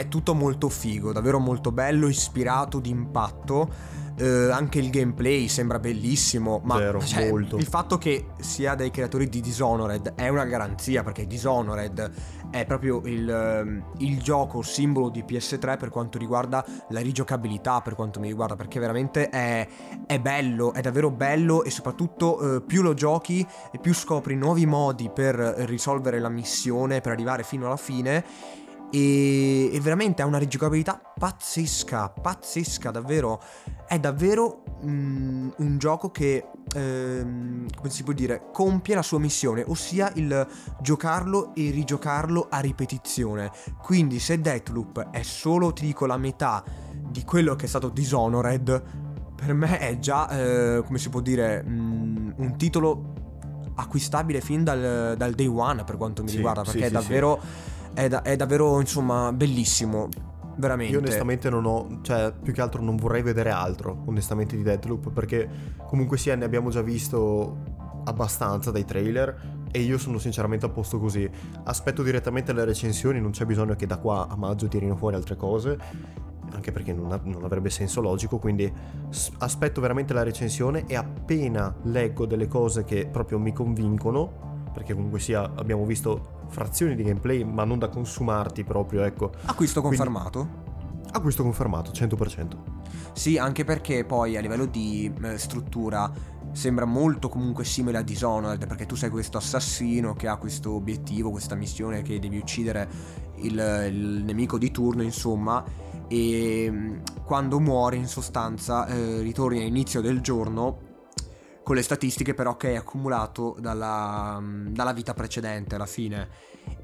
S2: è tutto molto figo, davvero molto bello, ispirato, d'impatto. Eh, anche il gameplay sembra bellissimo, ma
S3: Vero, cioè,
S2: il fatto che sia dai creatori di Dishonored è una garanzia perché Dishonored è proprio il, ehm, il, gioco simbolo di PS3 per quanto riguarda la rigiocabilità, per quanto mi riguarda, perché veramente è, è bello, è davvero bello e soprattutto eh, più lo giochi e più scopri nuovi modi per risolvere la missione, per arrivare fino alla fine e, e veramente ha una rigiocabilità pazzesca, pazzesca davvero. È davvero mm, un gioco che, ehm, come si può dire, compie la sua missione, ossia il giocarlo e rigiocarlo a ripetizione. Quindi se Deathloop è solo, ti dico, la metà di quello che è stato Dishonored, per me è già, eh, come si può dire, mm, un titolo acquistabile fin dal, dal, day one per quanto mi sì, riguarda, perché sì, è davvero... Sì è, da, è davvero, insomma, bellissimo. Veramente.
S3: Io onestamente non ho, cioè più che altro non vorrei vedere altro, onestamente, di Deadloop, perché comunque sia ne abbiamo già visto abbastanza dai trailer e io sono sinceramente a posto così. Aspetto direttamente le recensioni, non c'è bisogno che da qua a maggio tirino fuori altre cose, anche perché non, ha, non avrebbe senso logico, quindi aspetto veramente la recensione e appena leggo delle cose che proprio mi convincono, perché comunque sia abbiamo visto frazioni di gameplay, ma non da consumarti proprio, ecco.
S2: Acquisto
S3: Quindi-
S2: confermato?
S3: Acquisto confermato, 100%.
S2: Sì, anche perché poi a livello di eh, struttura sembra molto comunque simile a Dishonored, perché tu sei questo assassino che ha questo obiettivo, questa missione che devi uccidere il, il nemico di turno, insomma, e mm, quando muori in sostanza eh, ritorni all'inizio del giorno con le statistiche però che hai accumulato dalla, dalla vita precedente alla fine.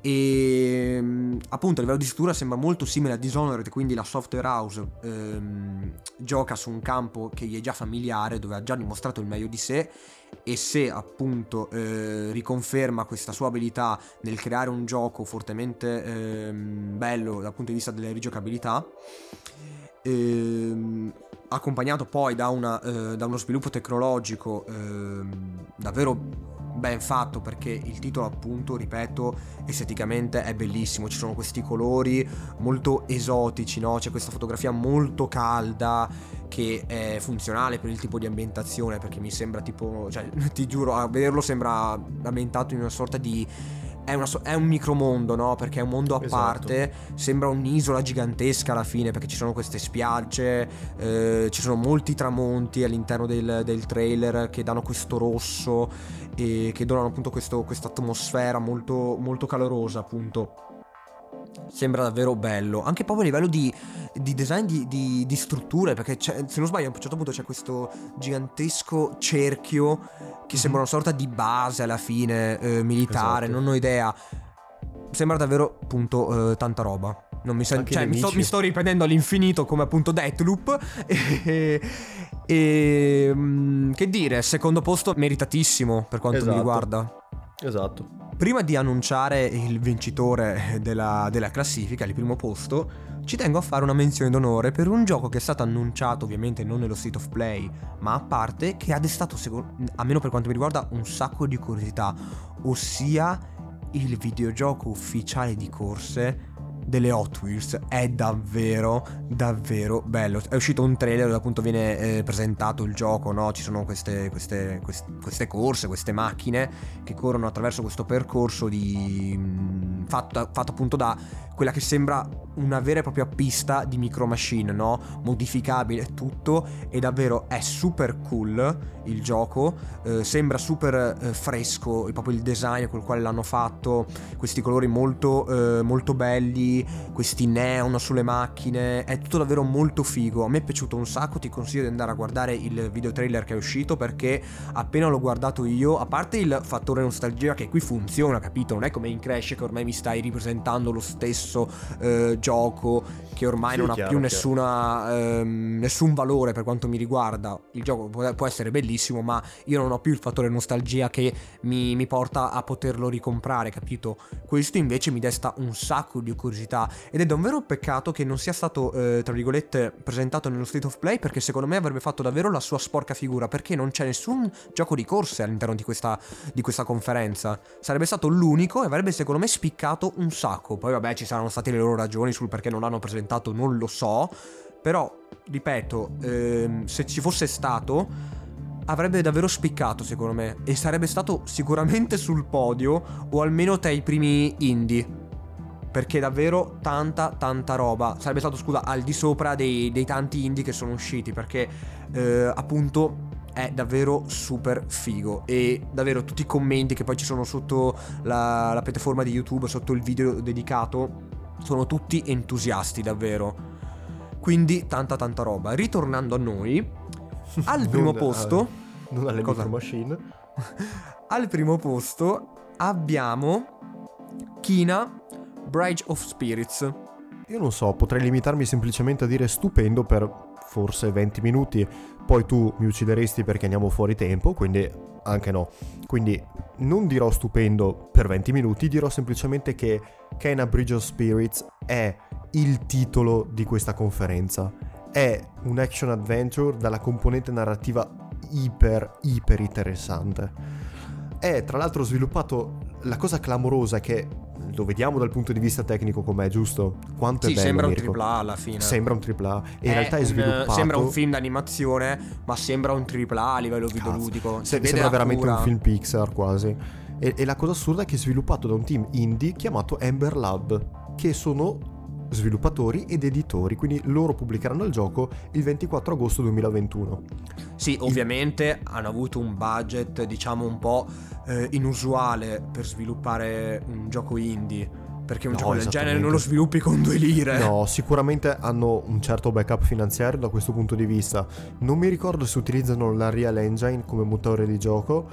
S2: E appunto a livello di struttura sembra molto simile a Dishonored, quindi la software house ehm, gioca su un campo che gli è già familiare, dove ha già dimostrato il meglio di sé e se appunto eh, riconferma questa sua abilità nel creare un gioco fortemente ehm, bello dal punto di vista delle rigiocabilità, ehm, accompagnato poi da, una, eh, da uno sviluppo tecnologico ehm, davvero ben fatto perché il titolo appunto ripeto esteticamente è bellissimo ci sono questi colori molto esotici no? c'è questa fotografia molto calda che è funzionale per il tipo di ambientazione perché mi sembra tipo cioè ti giuro a vederlo sembra ambientato in una sorta di è, una è un micromondo, no? Perché è un mondo a
S3: Esatto.
S2: parte. Sembra un'isola gigantesca alla fine, perché ci sono queste spiagge, eh, ci sono molti tramonti all'interno del, del trailer che danno questo rosso e che donano appunto questo- questa atmosfera molto, molto calorosa, appunto. Sembra davvero bello, anche proprio a livello di, di design di, di- di strutture, perché se non sbaglio a un certo punto c'è questo gigantesco cerchio che sembra una sorta di base alla fine eh, militare,
S3: Esatto.
S2: non ho idea. Sembra davvero appunto eh, tanta roba. Non mi, sen- cioè, mi, sto, mi sto riprendendo all'infinito come appunto Deathloop. E, e, mm, che dire, secondo posto meritatissimo per quanto mi
S3: Esatto.
S2: riguarda.
S3: Esatto.
S2: Prima di annunciare il vincitore della, della classifica, il primo posto, ci tengo a fare una menzione d'onore per un gioco che è stato annunciato ovviamente non nello State of Play, ma a parte, che ha destato, almeno per quanto mi riguarda, un sacco di curiosità, ossia il videogioco ufficiale di corse delle Hot Wheels è davvero davvero bello è uscito un trailer dove appunto viene eh, presentato il gioco no? ci sono queste, queste, quest- queste corse queste macchine che corrono attraverso questo percorso di, mh, fatto, fatto appunto da quella che sembra una vera e propria pista di micro machine no? modificabile e tutto e davvero è super cool il gioco eh, sembra super eh, fresco proprio il design col quale l'hanno fatto questi colori molto, eh, molto belli questi neon sulle macchine, è tutto davvero molto figo. A me è piaciuto un sacco, ti consiglio di andare a guardare il video trailer che è uscito perché appena l'ho guardato io, a parte il fattore nostalgia che qui funziona, capito? Non è come in Crash che ormai mi stai ripresentando lo stesso eh, gioco che ormai
S3: Sì,
S2: non ha
S3: chiaro,
S2: più
S3: chiaro.
S2: nessuna, ehm, nessun valore per quanto mi riguarda. Il gioco può, può essere bellissimo, ma io non ho più il fattore nostalgia che mi, mi porta a poterlo ricomprare, capito? Questo invece mi desta un sacco di curiosità ed è davvero un peccato che non sia stato, eh, tra virgolette, presentato nello State of Play perché secondo me avrebbe fatto davvero la sua sporca figura perché non c'è nessun gioco di corse all'interno di questa, di questa conferenza. Sarebbe stato l'unico e avrebbe secondo me spiccato un sacco. Poi vabbè ci saranno state le loro ragioni sul perché non l'hanno presentato, non lo so. Però, ripeto, ehm, se ci fosse stato avrebbe davvero spiccato secondo me. E sarebbe stato sicuramente sul podio o almeno tra i primi indie perché davvero tanta tanta roba. Sarebbe stato scusa al di sopra dei, dei tanti indie che sono usciti perché eh, appunto è davvero super figo. E davvero tutti i commenti che poi ci sono sotto la, la piattaforma di YouTube sotto il video dedicato sono tutti entusiasti davvero quindi tanta tanta roba ritornando a noi al primo
S3: Non,
S2: posto
S3: eh, non alle
S2: Cosa?
S3: machine.
S2: al primo posto abbiamo Kina Bridge of Spirits.
S3: Io non so, potrei limitarmi semplicemente a dire stupendo per forse 20 minuti, poi tu mi uccideresti perché andiamo fuori tempo, quindi anche no. Quindi non dirò stupendo per 20 minuti, dirò semplicemente che Kena Bridge of Spirits è il titolo di questa conferenza. È un action adventure dalla componente narrativa iper, iper interessante. è tra l'altro sviluppato, la cosa clamorosa è che lo vediamo dal punto di vista tecnico com'è, giusto? Quanto
S2: sì,
S3: è bello
S2: sembra
S3: Mirko.
S2: un AAA alla fine.
S3: Sembra un AAA e in realtà è
S2: un-
S3: sviluppato
S2: Sembra un film d'animazione, ma sembra un AAA a livello
S3: Cazzo.
S2: videoludico.
S3: Se- sembra veramente
S2: cura.
S3: un film Pixar quasi. E, e la cosa assurda è che è sviluppato da un team indie chiamato Ember Lab, che sono sviluppatori ed editori, quindi loro pubblicheranno il gioco il 24 agosto 2021.
S2: Sì, ovviamente hanno avuto un budget, diciamo, un po' eh, inusuale per sviluppare un gioco indie. Perché un
S3: No,
S2: gioco del genere non lo sviluppi con due lire.
S3: No, sicuramente hanno un certo backup finanziario da questo punto di vista. Non mi ricordo se utilizzano la Real Engine come motore di gioco,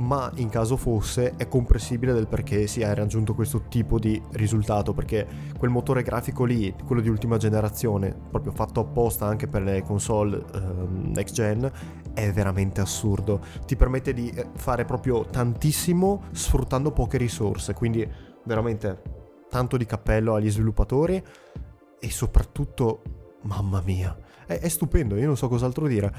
S3: ma in caso fosse è comprensibile del perché si è raggiunto questo tipo di risultato, perché quel motore grafico lì, quello di ultima generazione, proprio fatto apposta anche per le console ehm, next gen, è veramente assurdo. Ti permette di eh, fare proprio tantissimo sfruttando poche risorse, quindi veramente tanto di cappello agli sviluppatori e soprattutto, mamma mia, è, è stupendo, io non so cos'altro dire.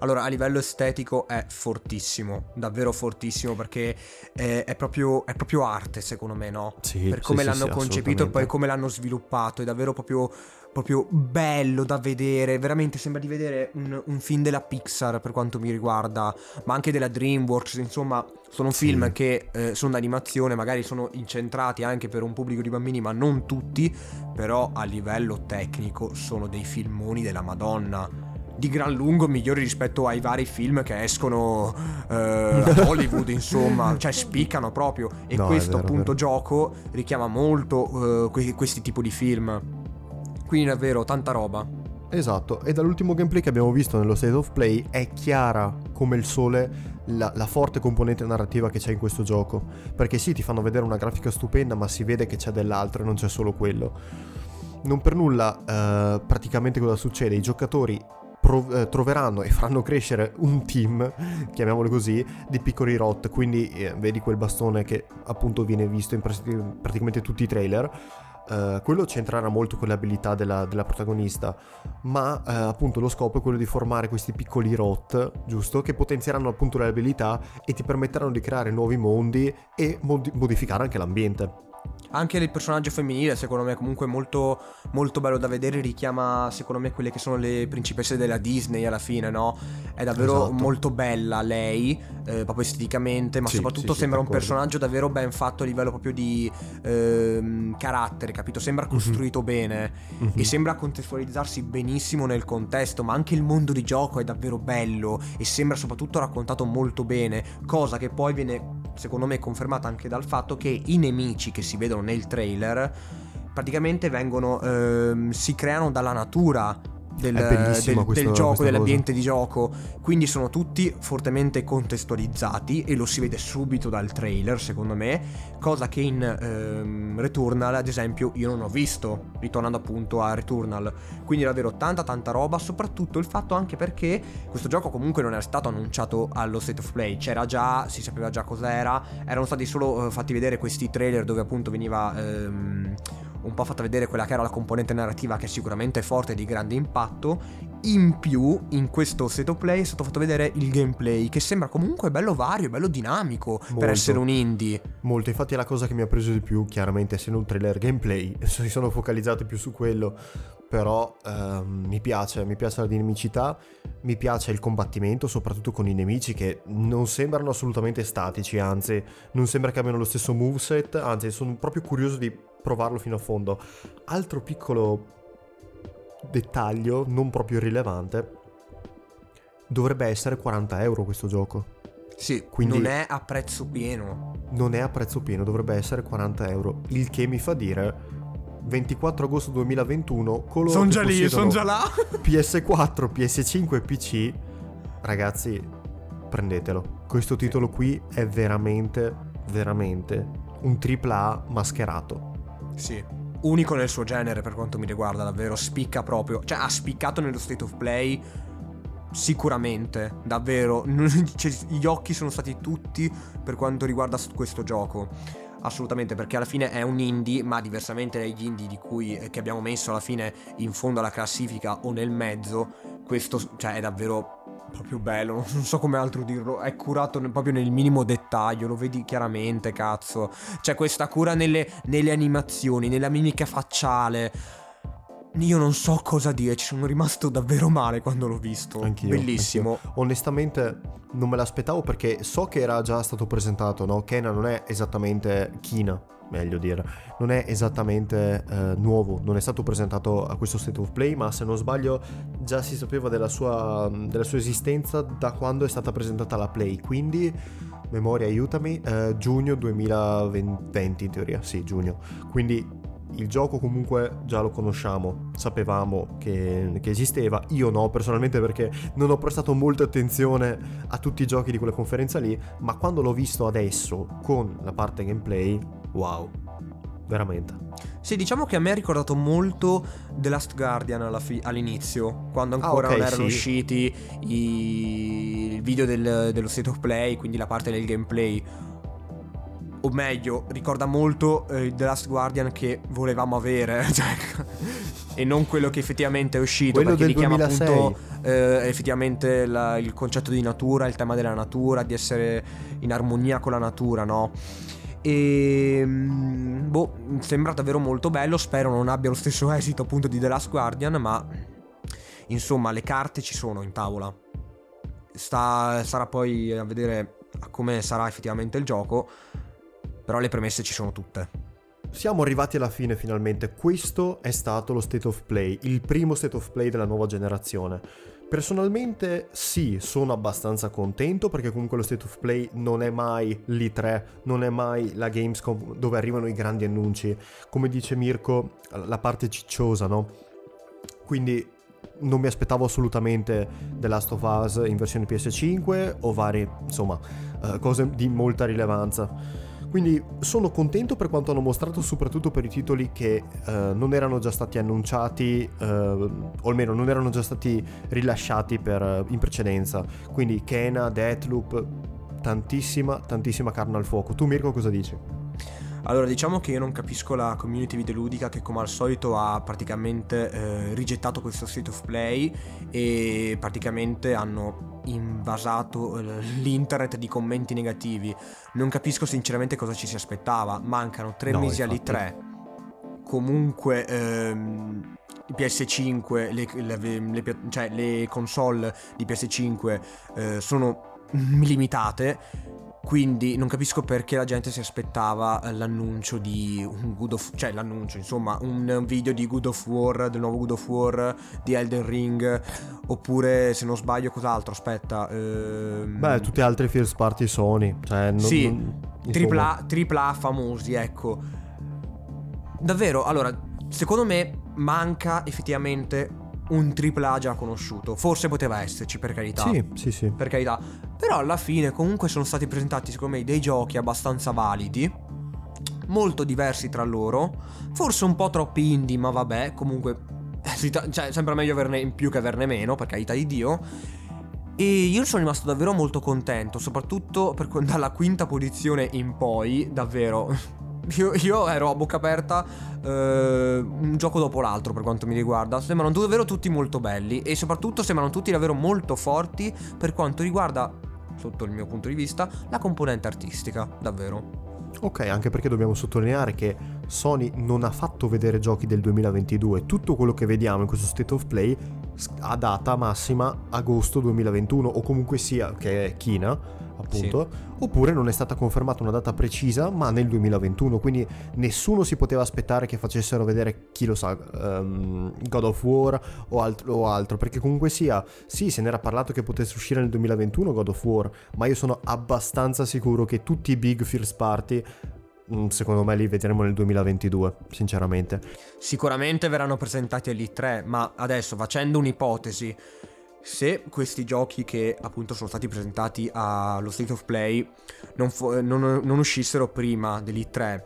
S2: Allora, a livello estetico è fortissimo, davvero fortissimo, perché è, è proprio, è proprio arte, secondo me, no?
S3: Sì,
S2: per come
S3: sì,
S2: l'hanno
S3: sì,
S2: concepito e poi come l'hanno sviluppato. È davvero proprio, proprio bello da vedere. Veramente sembra di vedere un, un film della Pixar per quanto mi riguarda, ma anche della Dreamworks. Insomma, sono film che eh, sono d'animazione, magari sono incentrati anche per un pubblico di bambini, ma non tutti. Però a livello tecnico sono dei filmoni della Madonna. Di gran lungo migliori rispetto ai vari film che escono eh, a Hollywood, insomma, cioè spiccano proprio. E
S3: No,
S2: questo
S3: vero,
S2: appunto gioco richiama molto eh, que- questi tipi di film. Quindi davvero tanta roba.
S3: Esatto, e dall'ultimo gameplay che abbiamo visto nello State of Play è chiara come il sole la, la forte componente narrativa che c'è in questo gioco. Perché sì, ti fanno vedere una grafica stupenda, ma si vede che c'è dell'altro e non c'è solo quello. Non per nulla, eh, praticamente cosa succede? I giocatori prov- eh, troveranno e faranno crescere un team, chiamiamolo così, di piccoli rot. Quindi eh, vedi quel bastone che appunto viene visto in pres- praticamente tutti i trailer. Eh, quello c'entrerà molto con le abilità della, della protagonista, ma eh, appunto lo scopo è quello di formare questi piccoli rot, giusto? Che potenzieranno appunto le abilità e ti permetteranno di creare nuovi mondi e modi- modificare anche l'ambiente.
S2: Anche il personaggio femminile, secondo me, comunque molto, molto bello da vedere. Richiama, secondo me, quelle che sono le principesse della Disney alla fine, no? È davvero
S3: Esatto.
S2: molto bella lei, eh, proprio esteticamente, ma
S3: Sì,
S2: soprattutto
S3: sì,
S2: sembra un
S3: d'accordo.
S2: personaggio davvero ben fatto a livello proprio di ehm, carattere, capito? Sembra costruito bene
S3: Mhm.
S2: e sembra contestualizzarsi benissimo nel contesto, ma anche il mondo di gioco è davvero bello e sembra soprattutto raccontato molto bene, cosa che poi viene secondo me confermata anche dal fatto che i nemici che si vedono nel trailer praticamente vengono ehm, si creano dalla natura del, del- del gioco, dell'ambiente di gioco. Quindi sono tutti fortemente contestualizzati e lo si vede subito dal trailer, secondo me. Cosa che in ehm, Returnal, ad esempio, io non ho visto, ritornando appunto a Returnal. Quindi davvero tanta tanta roba, soprattutto il fatto anche perché questo gioco comunque non era stato annunciato allo State of Play, c'era già, si sapeva già cos'era, erano stati solo eh, fatti vedere questi trailer dove appunto veniva ehm, un po' fatta vedere quella che era la componente narrativa che è sicuramente forte e di grande impatto. In più, in questo State of Play è stato fatto vedere il gameplay che sembra comunque bello vario, bello dinamico per
S3: Molto.
S2: essere un indie.
S3: Molto, infatti è la cosa che mi ha preso di più, chiaramente essendo un trailer gameplay, si sono focalizzati più su quello, però ehm, mi piace, mi piace la dinamicità, mi piace il combattimento, soprattutto con i nemici che non sembrano assolutamente statici, anzi non sembra che abbiano lo stesso moveset, anzi sono proprio curioso di provarlo fino a fondo. Altro piccolo dettaglio, non proprio rilevante, dovrebbe essere 40 euro questo gioco.
S2: Sì,
S3: Quindi-
S2: non è a prezzo pieno.
S3: non è a prezzo pieno, dovrebbe essere 40 euro. Il che mi fa dire 24 agosto 2021 coloro
S2: Sono
S3: che
S2: già lì, sono già là.
S3: PS4, PS5 e PC, ragazzi, prendetelo. Questo titolo qui è veramente, veramente un AAA mascherato.
S2: Sì. Unico nel suo genere per quanto mi riguarda, davvero. Spicca proprio. Cioè, ha spiccato nello state of play. Sicuramente, davvero. Cioè, gli occhi sono stati tutti per quanto riguarda questo gioco. Assolutamente, perché alla fine è un indie, ma diversamente dagli indie di cui, eh, che abbiamo messo alla fine in fondo alla classifica o nel mezzo, questo cioè, è davvero proprio bello, non so come altro dirlo, è curato proprio nel minimo dettaglio, lo vedi chiaramente, cazzo. C'è questa cura nelle, nelle animazioni, nella mimica facciale. Io non so cosa dire, ci sono rimasto davvero male quando l'ho visto.
S3: Anch'io.
S2: Bellissimo.
S3: anch'io. Onestamente non me l'aspettavo perché so che era già stato presentato, no? Kena non è esattamente Kina, meglio dire. Non è esattamente eh, nuovo, non è stato presentato a questo State of Play, ma se non sbaglio già si sapeva della sua, della sua esistenza da quando è stata presentata la Play. Quindi, memoria aiutami, eh, giugno 2020 in teoria, sì, giugno. Quindi il gioco comunque già lo conosciamo, sapevamo che, che, esisteva, io no personalmente perché non ho prestato molta attenzione a tutti i giochi di quella conferenza lì, ma quando l'ho visto adesso con la parte gameplay, wow, veramente.
S2: Sì, diciamo che a me ha ricordato molto The Last Guardian fi- all'inizio, quando ancora ah, okay, non erano sì. usciti i... il video del, dello state of play, quindi la parte del gameplay o meglio, ricorda molto eh, The Last Guardian che volevamo avere, cioè, e non quello che effettivamente è uscito,
S3: quello
S2: perché richiama
S3: 2006.
S2: appunto eh, effettivamente la, il concetto di natura, il tema della natura, di essere in armonia con la natura, no? E mm, boh, sembra davvero molto bello. Spero non abbia lo stesso esito appunto di The Last Guardian, ma insomma, le carte ci sono in tavola. Sta, sarà poi a vedere come sarà effettivamente il gioco. Però le premesse ci sono tutte.
S3: Siamo arrivati alla fine finalmente, questo è stato lo State of Play, il primo State of Play della nuova generazione. Personalmente sì, sono abbastanza contento perché comunque lo State of Play non è mai l'E3, non è mai la Gamescom dove arrivano i grandi annunci, come dice Mirko, la parte cicciosa, no? Quindi non mi aspettavo assolutamente The Last of Us in versione PS5 o varie, insomma, uh, cose di molta rilevanza. Quindi sono contento per quanto hanno mostrato, soprattutto per i titoli che eh, non erano già stati annunciati, eh, o almeno non erano già stati rilasciati per, in precedenza. Quindi Kena, Deathloop, tantissima, tantissima carne al fuoco. Tu Mirko cosa dici?
S2: Allora, diciamo che io non capisco la community videoludica che come al solito ha praticamente eh, rigettato questo state of play e praticamente hanno invasato eh, l'internet di commenti negativi. Non capisco sinceramente cosa ci si aspettava. Mancano tre no, mesi infatti. alle 3. Comunque ehm, PS5, le, le, le, cioè le console di PS5 eh, sono limitate quindi non capisco perché la gente si aspettava eh, l'annuncio di un Good of cioè l'annuncio, insomma, un video di Good of War, del nuovo Good of War, di Elden Ring, oppure se non sbaglio cos'altro, aspetta. Ehm...
S3: Beh, tutti altri first party Sony, cioè non,
S2: Sì, non, tripla, tripla famosi, ecco. Davvero, allora, secondo me manca effettivamente un AAA già conosciuto. Forse poteva esserci, per carità.
S3: Sì, sì, sì.
S2: Per carità. Però alla fine comunque sono stati presentati, secondo me, dei giochi abbastanza validi. Molto diversi tra loro. Forse un po' troppi indie, ma vabbè, comunque... Cioè, sembra meglio averne in più che averne meno, per carità di Dio. E io sono rimasto davvero molto contento, soprattutto per, dalla quinta posizione in poi, davvero io, io, ero a bocca aperta eh, un gioco dopo l'altro per quanto mi riguarda. Sembrano davvero tutti molto belli e soprattutto sembrano tutti davvero molto forti per quanto riguarda, sotto il mio punto di vista, la componente artistica, davvero.
S3: Ok, anche perché dobbiamo sottolineare che Sony non ha fatto vedere giochi del 2022, tutto quello che vediamo in questo State of Play ha data massima agosto 2021 o comunque sia che è Kina appunto, sì. oppure non è stata confermata una data precisa, ma nel 2021, quindi nessuno si poteva aspettare che facessero vedere, chi lo sa, um, God of War o altro, o altro, perché comunque sia, sì, se n'era parlato che potesse uscire nel 2021 God of War, ma io sono abbastanza sicuro che tutti i big first party mm, secondo me li vedremo nel 2022, sinceramente.
S2: Sicuramente verranno presentati all'E3, ma adesso facendo un'ipotesi, se questi giochi che appunto sono stati presentati allo State of Play non, fu- non, non uscissero prima dell'E3,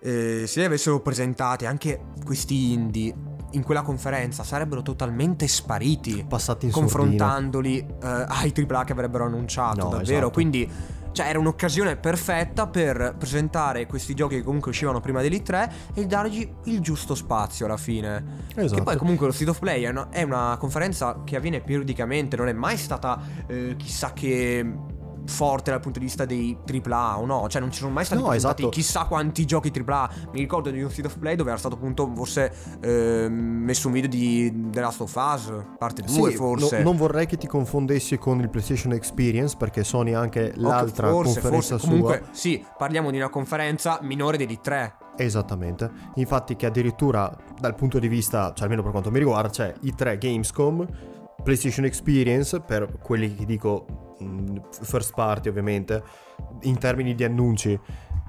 S2: eh, se li avessero presentati anche questi indie in quella conferenza sarebbero totalmente spariti confrontandoli eh, ai AAA che avrebbero annunciato
S3: no,
S2: davvero
S3: esatto.
S2: quindi Cioè era un'occasione perfetta per presentare questi giochi che comunque uscivano prima dell'E3 3 e dargli il giusto spazio alla fine.
S3: Esatto.
S2: Che poi comunque lo State of Play è una, è una conferenza che avviene periodicamente, non è mai stata eh, chissà che forte dal punto di vista dei AAA o no, cioè non ci sono mai stati
S3: No, esatto.
S2: chissà quanti giochi AAA. Mi ricordo di un State of Play dove era stato appunto forse eh, messo un video di The Last of Us, parte 2
S3: Sì,
S2: forse.
S3: no- non vorrei che ti confondessi con il PlayStation Experience perché Sony ha anche l'altra
S2: forse,
S3: conferenza
S2: forse. Comunque,
S3: sua.
S2: sì, parliamo di una conferenza minore degli 3.
S3: Esattamente. Infatti che addirittura dal punto di vista, cioè almeno per quanto mi riguarda, c'è i tre Gamescom, PlayStation Experience per quelli che dico first party ovviamente, in termini di annunci.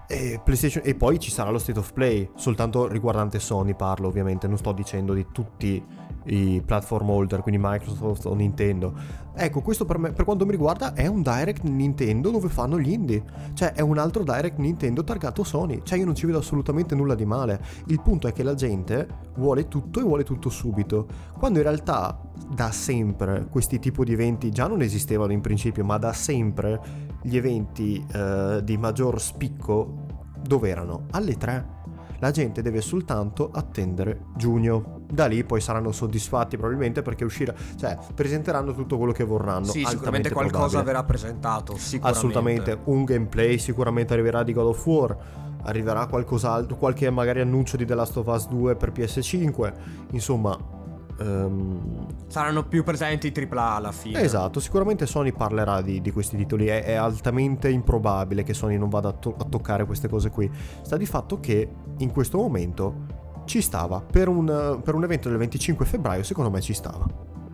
S3: E, e poi ci sarà lo State of Play, soltanto riguardante Sony parlo ovviamente, non sto dicendo di tutti i platform holder, quindi Microsoft o Nintendo. Ecco, questo per, me, per quanto mi riguarda è un direct Nintendo dove fanno gli indie. Cioè è un altro direct Nintendo targato Sony. Cioè io non ci vedo assolutamente nulla di male. Il punto è che la gente vuole tutto e vuole tutto subito. Quando in realtà da sempre questi tipi di eventi già non esistevano in principio, ma da sempre gli eventi eh, di maggior spicco dove erano? Alle 3. La gente deve soltanto attendere giugno. Da lì poi saranno soddisfatti probabilmente perché uscirà, cioè presenteranno tutto quello che vorranno.
S2: sì, sicuramente qualcosa
S3: probabile.
S2: verrà presentato. Sicuramente.
S3: Assolutamente, un gameplay sicuramente arriverà di God of War, arriverà qualcos'altro, qualche magari annuncio di The Last of Us 2 per PS5, insomma... ehm,
S2: Saranno più presenti i AAA alla fine.
S3: Esatto, sicuramente Sony parlerà di, di questi titoli, è, è altamente improbabile che Sony non vada a, to- a toccare queste cose qui. Sta di fatto che in questo momento ci stava, per un, per un evento del 25 febbraio secondo me ci stava.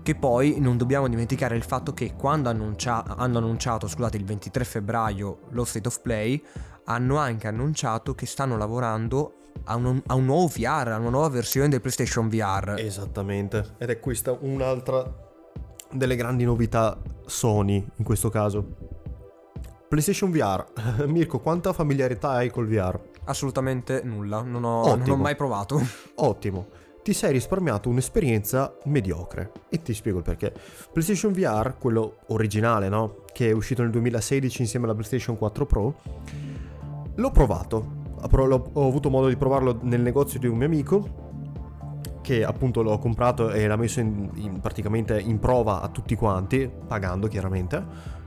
S2: Che poi non dobbiamo dimenticare il fatto che quando annuncia- hanno annunciato, scusate, il 23 febbraio lo State of Play, hanno anche annunciato che stanno lavorando a un, a un nuovo VR, a una nuova versione del PlayStation VR.
S3: Esattamente, ed è questa un'altra delle grandi novità Sony in questo caso. PlayStation VR, Mirko, quanta familiarità hai col VR?
S2: Assolutamente nulla, non ho, non ho mai provato.
S3: Ottimo. Ti sei risparmiato un'esperienza mediocre. E ti spiego il perché. PlayStation VR, quello originale, no? Che è uscito nel 2016 insieme alla PlayStation 4 Pro. L'ho provato. Ho ho avuto modo di provarlo nel negozio di un mio amico. Che appunto l'ho comprato e l'ha messo in- in- praticamente in prova a tutti quanti, pagando chiaramente.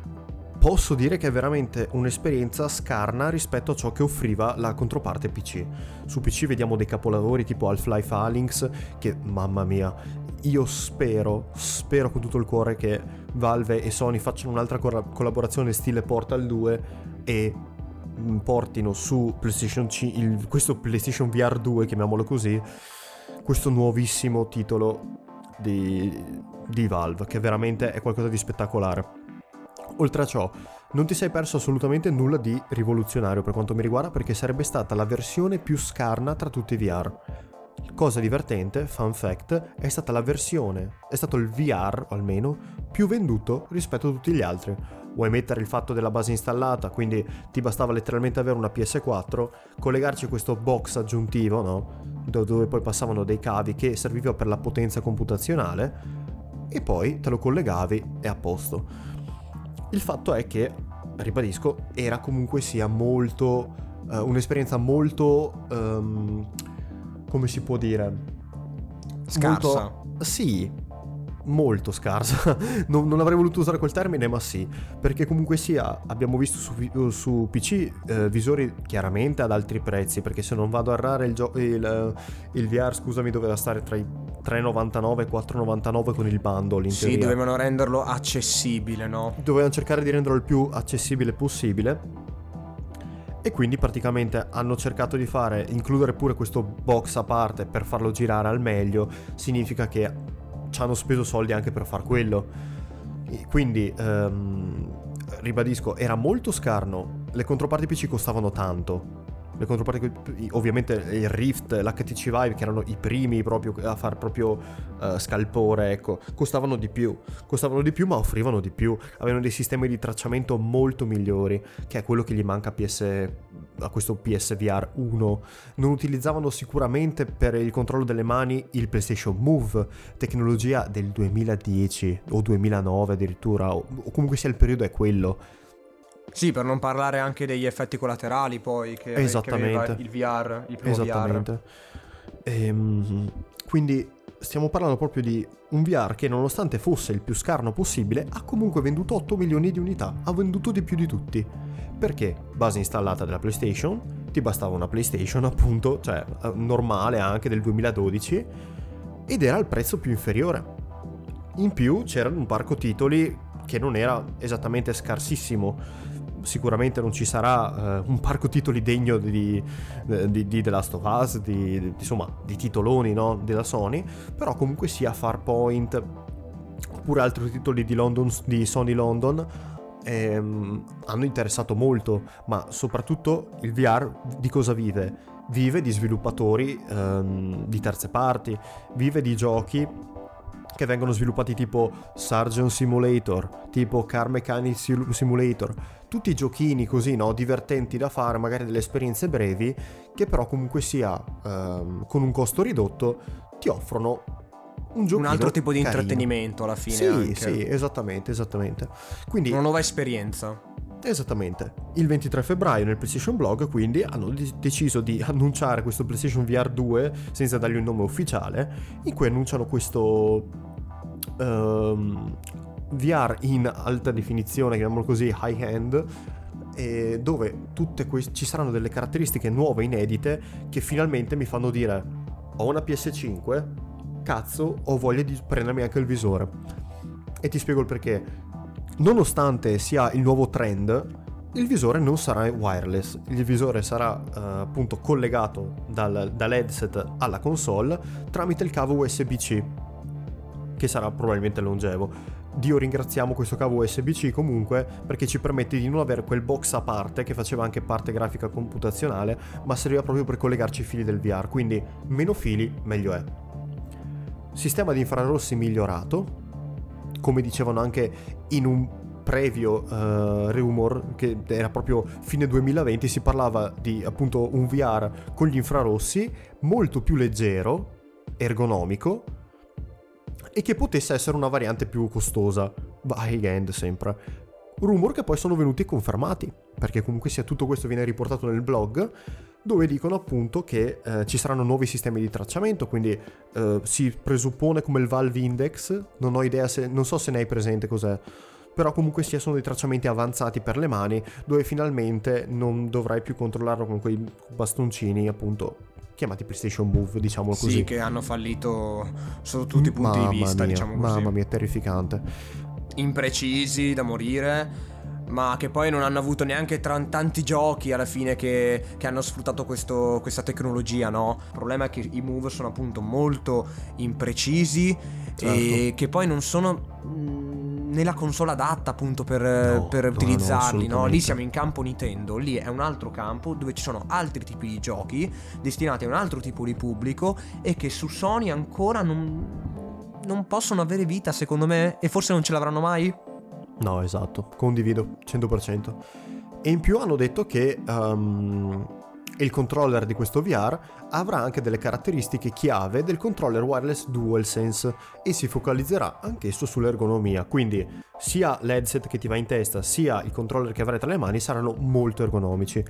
S3: Posso dire che è veramente un'esperienza scarna rispetto a ciò che offriva la controparte PC. Su PC vediamo dei capolavori tipo Half-Life Alyx che, mamma mia, io spero, spero con tutto il cuore che Valve e Sony facciano un'altra collaborazione stile Portal 2 e portino su PlayStation C- il- questo PlayStation VR 2, chiamiamolo così, questo nuovissimo titolo di, di Valve, che veramente è qualcosa di spettacolare. Oltre a ciò, non ti sei perso assolutamente nulla di rivoluzionario per quanto mi riguarda perché sarebbe stata la versione più scarna tra tutti i VR. Cosa divertente, fun fact, è stata la versione, è stato il VR, almeno, più venduto rispetto a tutti gli altri. Vuoi mettere il fatto della base installata, quindi ti bastava letteralmente avere una PS4, collegarci questo box aggiuntivo, no? Do- Dove poi passavano dei cavi che serviva per la potenza computazionale e poi te lo collegavi e a posto. Il fatto è che, ribadisco, era comunque sia molto... eh, un'esperienza molto... ehm, come si può dire?
S2: Scarsa.
S3: Molto- sì, molto scarsa. non, non avrei voluto usare quel termine, ma sì. Perché comunque sia, abbiamo visto su, vi- su PC eh, visori chiaramente ad altri prezzi. Perché se non vado a errare, il, gio- il, il VR, scusami, doveva stare tra i 3,99 e 4,99 con il bundle. In
S2: Sì,
S3: teoria.
S2: dovevano renderlo accessibile, no?
S3: Dovevano cercare di renderlo il più accessibile possibile. E quindi praticamente hanno cercato di fare, includere pure questo box a parte per farlo girare al meglio, significa che ci hanno speso soldi anche per far quello. E Quindi, ehm, ribadisco, era molto scarno, le controparti PC costavano tanto. Le controparti, ovviamente il Rift, l'HTC Vive, che erano i primi proprio a far proprio eh, scalpore, ecco, costavano di più. Costavano di più, ma offrivano di più. Avevano dei sistemi di tracciamento molto migliori, che è quello che gli manca a, PS, a questo PSVR 1. Non utilizzavano sicuramente per il controllo delle mani il PlayStation Move, tecnologia del 2010 o 2009 addirittura, o comunque sia il periodo è quello.
S2: Sì, per non parlare anche degli effetti collaterali poi che,
S3: Esattamente.
S2: che il VR, il primo
S3: Esattamente. Ehm, quindi stiamo parlando proprio di un VR che nonostante fosse il più scarno possibile ha comunque venduto 8 milioni di unità, ha venduto di più di tutti. Perché? Base installata della PlayStation, ti bastava una PlayStation appunto, cioè eh, normale anche del 2012, ed era il prezzo più inferiore. In più c'era un parco titoli che non era esattamente scarsissimo. Sicuramente non ci sarà uh, un parco titoli degno di, di, di, The Last of Us, di, di, insomma, di titoloni no? della Sony, però comunque sia Farpoint oppure altri titoli di, London, di Sony London ehm, hanno interessato molto, ma soprattutto il VR di cosa vive? Vive di sviluppatori ehm, di terze parti, vive di giochi che vengono sviluppati tipo Surgeon Simulator, tipo Car Mechanic Simulator, tutti giochini così, no, divertenti da fare, magari delle esperienze brevi, che però comunque sia ehm, con un costo ridotto ti offrono un,
S2: un altro tipo di
S3: carino.
S2: intrattenimento alla fine.
S3: Sì,
S2: anche.
S3: sì, esattamente, esattamente. Quindi,
S2: Una nuova esperienza.
S3: Esattamente. Il 23 febbraio nel PlayStation Blog quindi hanno de- deciso di annunciare questo PlayStation VR 2 senza dargli un nome ufficiale, in cui annunciano questo um, VR in alta definizione, chiamiamolo così, high end, dove que- ci saranno delle caratteristiche nuove, inedite, che finalmente mi fanno dire ho una PS5, cazzo, ho voglia di prendermi anche il visore. E ti spiego il perché. Nonostante sia il nuovo trend, il visore non sarà wireless, il visore sarà uh, appunto collegato dal, dall'headset alla console tramite il cavo USB-C, che sarà probabilmente longevo. Dio ringraziamo questo cavo USB-C comunque perché ci permette di non avere quel box a parte che faceva anche parte grafica computazionale, ma serviva proprio per collegarci i fili del VR, quindi meno fili meglio è. Sistema di infrarossi migliorato, come dicevano anche in un previo uh, rumor che era proprio fine 2020 si parlava di appunto un VR con gli infrarossi molto più leggero, ergonomico e che potesse essere una variante più costosa, high end sempre. Rumor che poi sono venuti confermati, perché comunque sia tutto questo viene riportato nel blog dove dicono appunto che eh, ci saranno nuovi sistemi di tracciamento, quindi eh, si presuppone come il Valve Index, non ho idea se, non so se ne hai presente cos'è, però comunque sia sono dei tracciamenti avanzati per le mani, dove finalmente non dovrai più controllarlo con quei bastoncini appunto chiamati PlayStation Move, diciamolo così.
S2: Sì, che hanno fallito sotto tutti i punti
S3: mamma
S2: di vista,
S3: mia,
S2: diciamo così.
S3: Mamma mia, terrificante.
S2: Imprecisi da morire ma che poi non hanno avuto neanche tra- tanti giochi alla fine che, che hanno sfruttato questo, questa tecnologia, no? Il problema è che i move sono appunto molto imprecisi
S3: Certo.
S2: e che poi non sono mh, nella console adatta appunto per,
S3: No,
S2: per
S3: no, no,
S2: utilizzarli, no?
S3: assolutamente.
S2: Lì siamo in campo Nintendo, lì è un altro campo dove ci sono altri tipi di giochi destinati a un altro tipo di pubblico e che su Sony ancora non, non possono avere vita secondo me e forse non ce l'avranno mai.
S3: No, esatto, condivido 100%. E in più hanno detto che um, il controller di questo VR avrà anche delle caratteristiche chiave del controller wireless DualSense e si focalizzerà anch'esso sull'ergonomia. Quindi sia l'headset che ti va in testa, sia il controller che avrai tra le mani saranno molto ergonomici.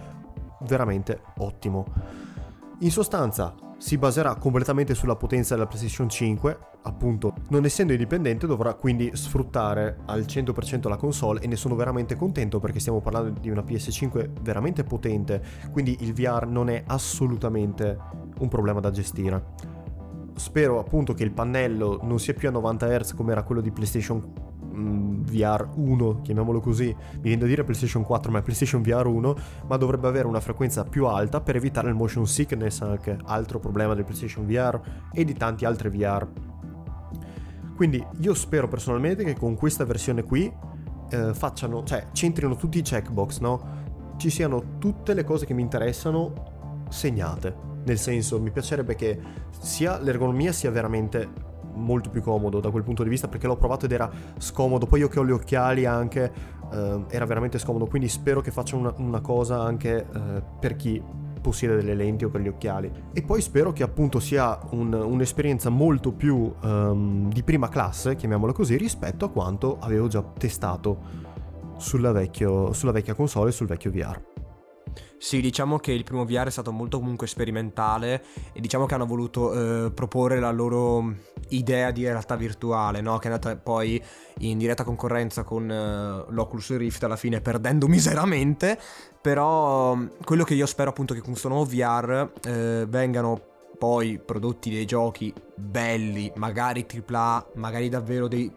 S3: Veramente ottimo. In sostanza si baserà completamente sulla potenza della PlayStation 5, appunto non essendo indipendente dovrà quindi sfruttare al 100% la console e ne sono veramente contento perché stiamo parlando di una PS5 veramente potente, quindi il VR non è assolutamente un problema da gestire. Spero appunto che il pannello non sia più a 90 Hz come era quello di PlayStation mm, VR 1, chiamiamolo così, mi viene da dire PlayStation 4 ma è PlayStation VR 1, ma dovrebbe avere una frequenza più alta per evitare il motion sickness, anche altro problema del PlayStation VR e di tanti altri VR. Quindi io spero personalmente che con questa versione qui eh, facciano, cioè centrino tutti i checkbox, no? Ci siano tutte le cose che mi interessano segnate. Nel senso, mi piacerebbe che sia l'ergonomia sia veramente molto più comodo da quel punto di vista perché l'ho provato ed era scomodo. Poi io che ho gli occhiali anche eh, era veramente scomodo. Quindi spero che faccia una, una cosa anche eh, per chi possiede delle lenti o per gli occhiali. E poi spero che appunto sia un- un'esperienza molto più ehm, di prima classe, chiamiamola così, rispetto a quanto avevo già testato. sulla, vecchio, sulla vecchia console e sul vecchio VR.
S2: Sì, diciamo che il primo VR è stato molto comunque sperimentale e diciamo che hanno voluto eh, proporre la loro idea di realtà virtuale, no? che è andata poi in diretta concorrenza con eh, l'Oculus Rift alla fine perdendo miseramente, però quello che io spero appunto che con questo nuovo VR eh, vengano poi prodotti dei giochi belli, magari AAA, magari davvero dei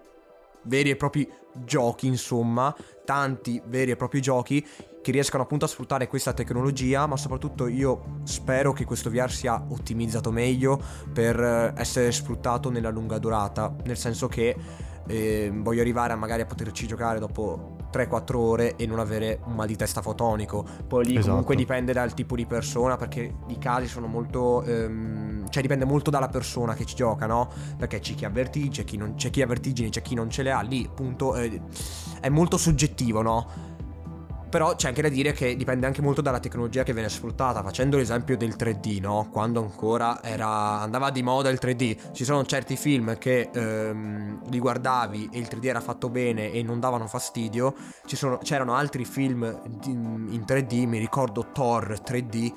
S2: veri e propri giochi, insomma, tanti veri e propri giochi che riescano appunto a sfruttare questa tecnologia, ma soprattutto io spero che questo VR sia ottimizzato meglio per eh, essere sfruttato nella lunga durata, nel senso che eh, voglio arrivare a magari a poterci giocare dopo 3-4 ore e non avere un mal di testa fotonico. Poi lì
S3: Esatto.
S2: comunque dipende dal tipo di persona, perché i casi sono molto... ehm, cioè dipende molto dalla persona che ci gioca, no? Perché c'è chi ha vertigini, c'è chi, non, c'è chi ha vertigini, c'è chi non ce le ha, lì appunto eh, è molto soggettivo, no? Però c'è anche da dire che dipende anche molto dalla tecnologia che viene sfruttata. Facendo l'esempio del 3D, no? Quando ancora era, andava di moda il 3D, ci sono certi film che ehm, li guardavi e il 3D era fatto bene e non davano fastidio. Sono- c'erano altri film in 3D, mi ricordo Thor 3D,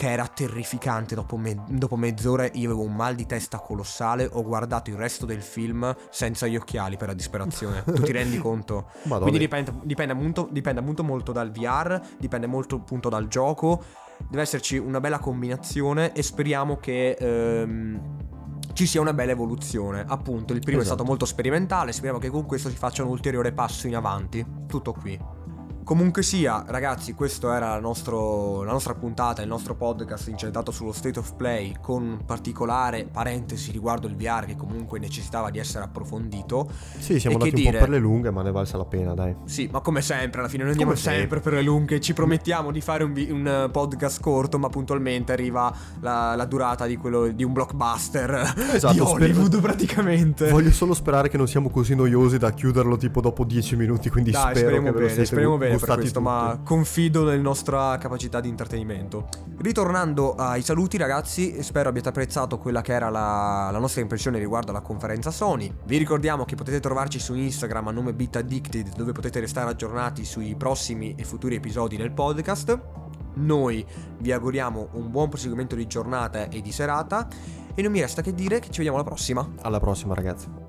S2: che era terrificante. Dopo, me- dopo mezz'ora io avevo un mal di testa colossale. Ho guardato il resto del film senza gli occhiali per la disperazione. tu ti rendi conto?
S3: Madonna.
S2: Quindi dipende, dipende, appunto, dipende appunto molto dal VR, dipende molto appunto dal gioco. Deve esserci una bella combinazione e speriamo che ehm, ci sia una bella evoluzione. Appunto, il primo è
S3: Esatto.
S2: stato molto sperimentale, speriamo che con questo si faccia un ulteriore passo in avanti. Tutto qui. Comunque sia, ragazzi, questa era la, nostro- la nostra puntata, il nostro podcast incentrato sullo state of play, con particolare parentesi riguardo il VR che comunque necessitava di essere approfondito.
S3: Sì, siamo andati un
S2: dire?
S3: po' per le lunghe, ma ne valsa la pena, dai.
S2: Sì, ma come sempre, alla fine noi andiamo sempre.
S3: sempre.
S2: per le lunghe. Ci promettiamo di fare un, vi- un, eh, podcast corto, ma puntualmente arriva la, la durata di, quello, di un blockbuster
S3: Esatto,
S2: di Hollywood praticamente.
S3: Voglio solo sperare che non siamo così noiosi da chiuderlo tipo dopo 10 minuti, quindi
S2: Dai,
S3: spero
S2: speriamo
S3: che
S2: bene, speriamo bene per
S3: gustati
S2: questo,
S3: tutti.
S2: ma confido nella nostra capacità di intrattenimento. Ritornando ai saluti, ragazzi, spero abbiate apprezzato quella che era la, la nostra impressione riguardo alla conferenza Sony. Vi ricordiamo che potete trovarci su Instagram a nome BitAddicted, dove potete restare aggiornati sui prossimi e futuri episodi del podcast. Noi vi auguriamo un buon proseguimento di giornata e di serata. E non mi resta che dire che ci vediamo alla prossima.
S3: Alla prossima, ragazzi.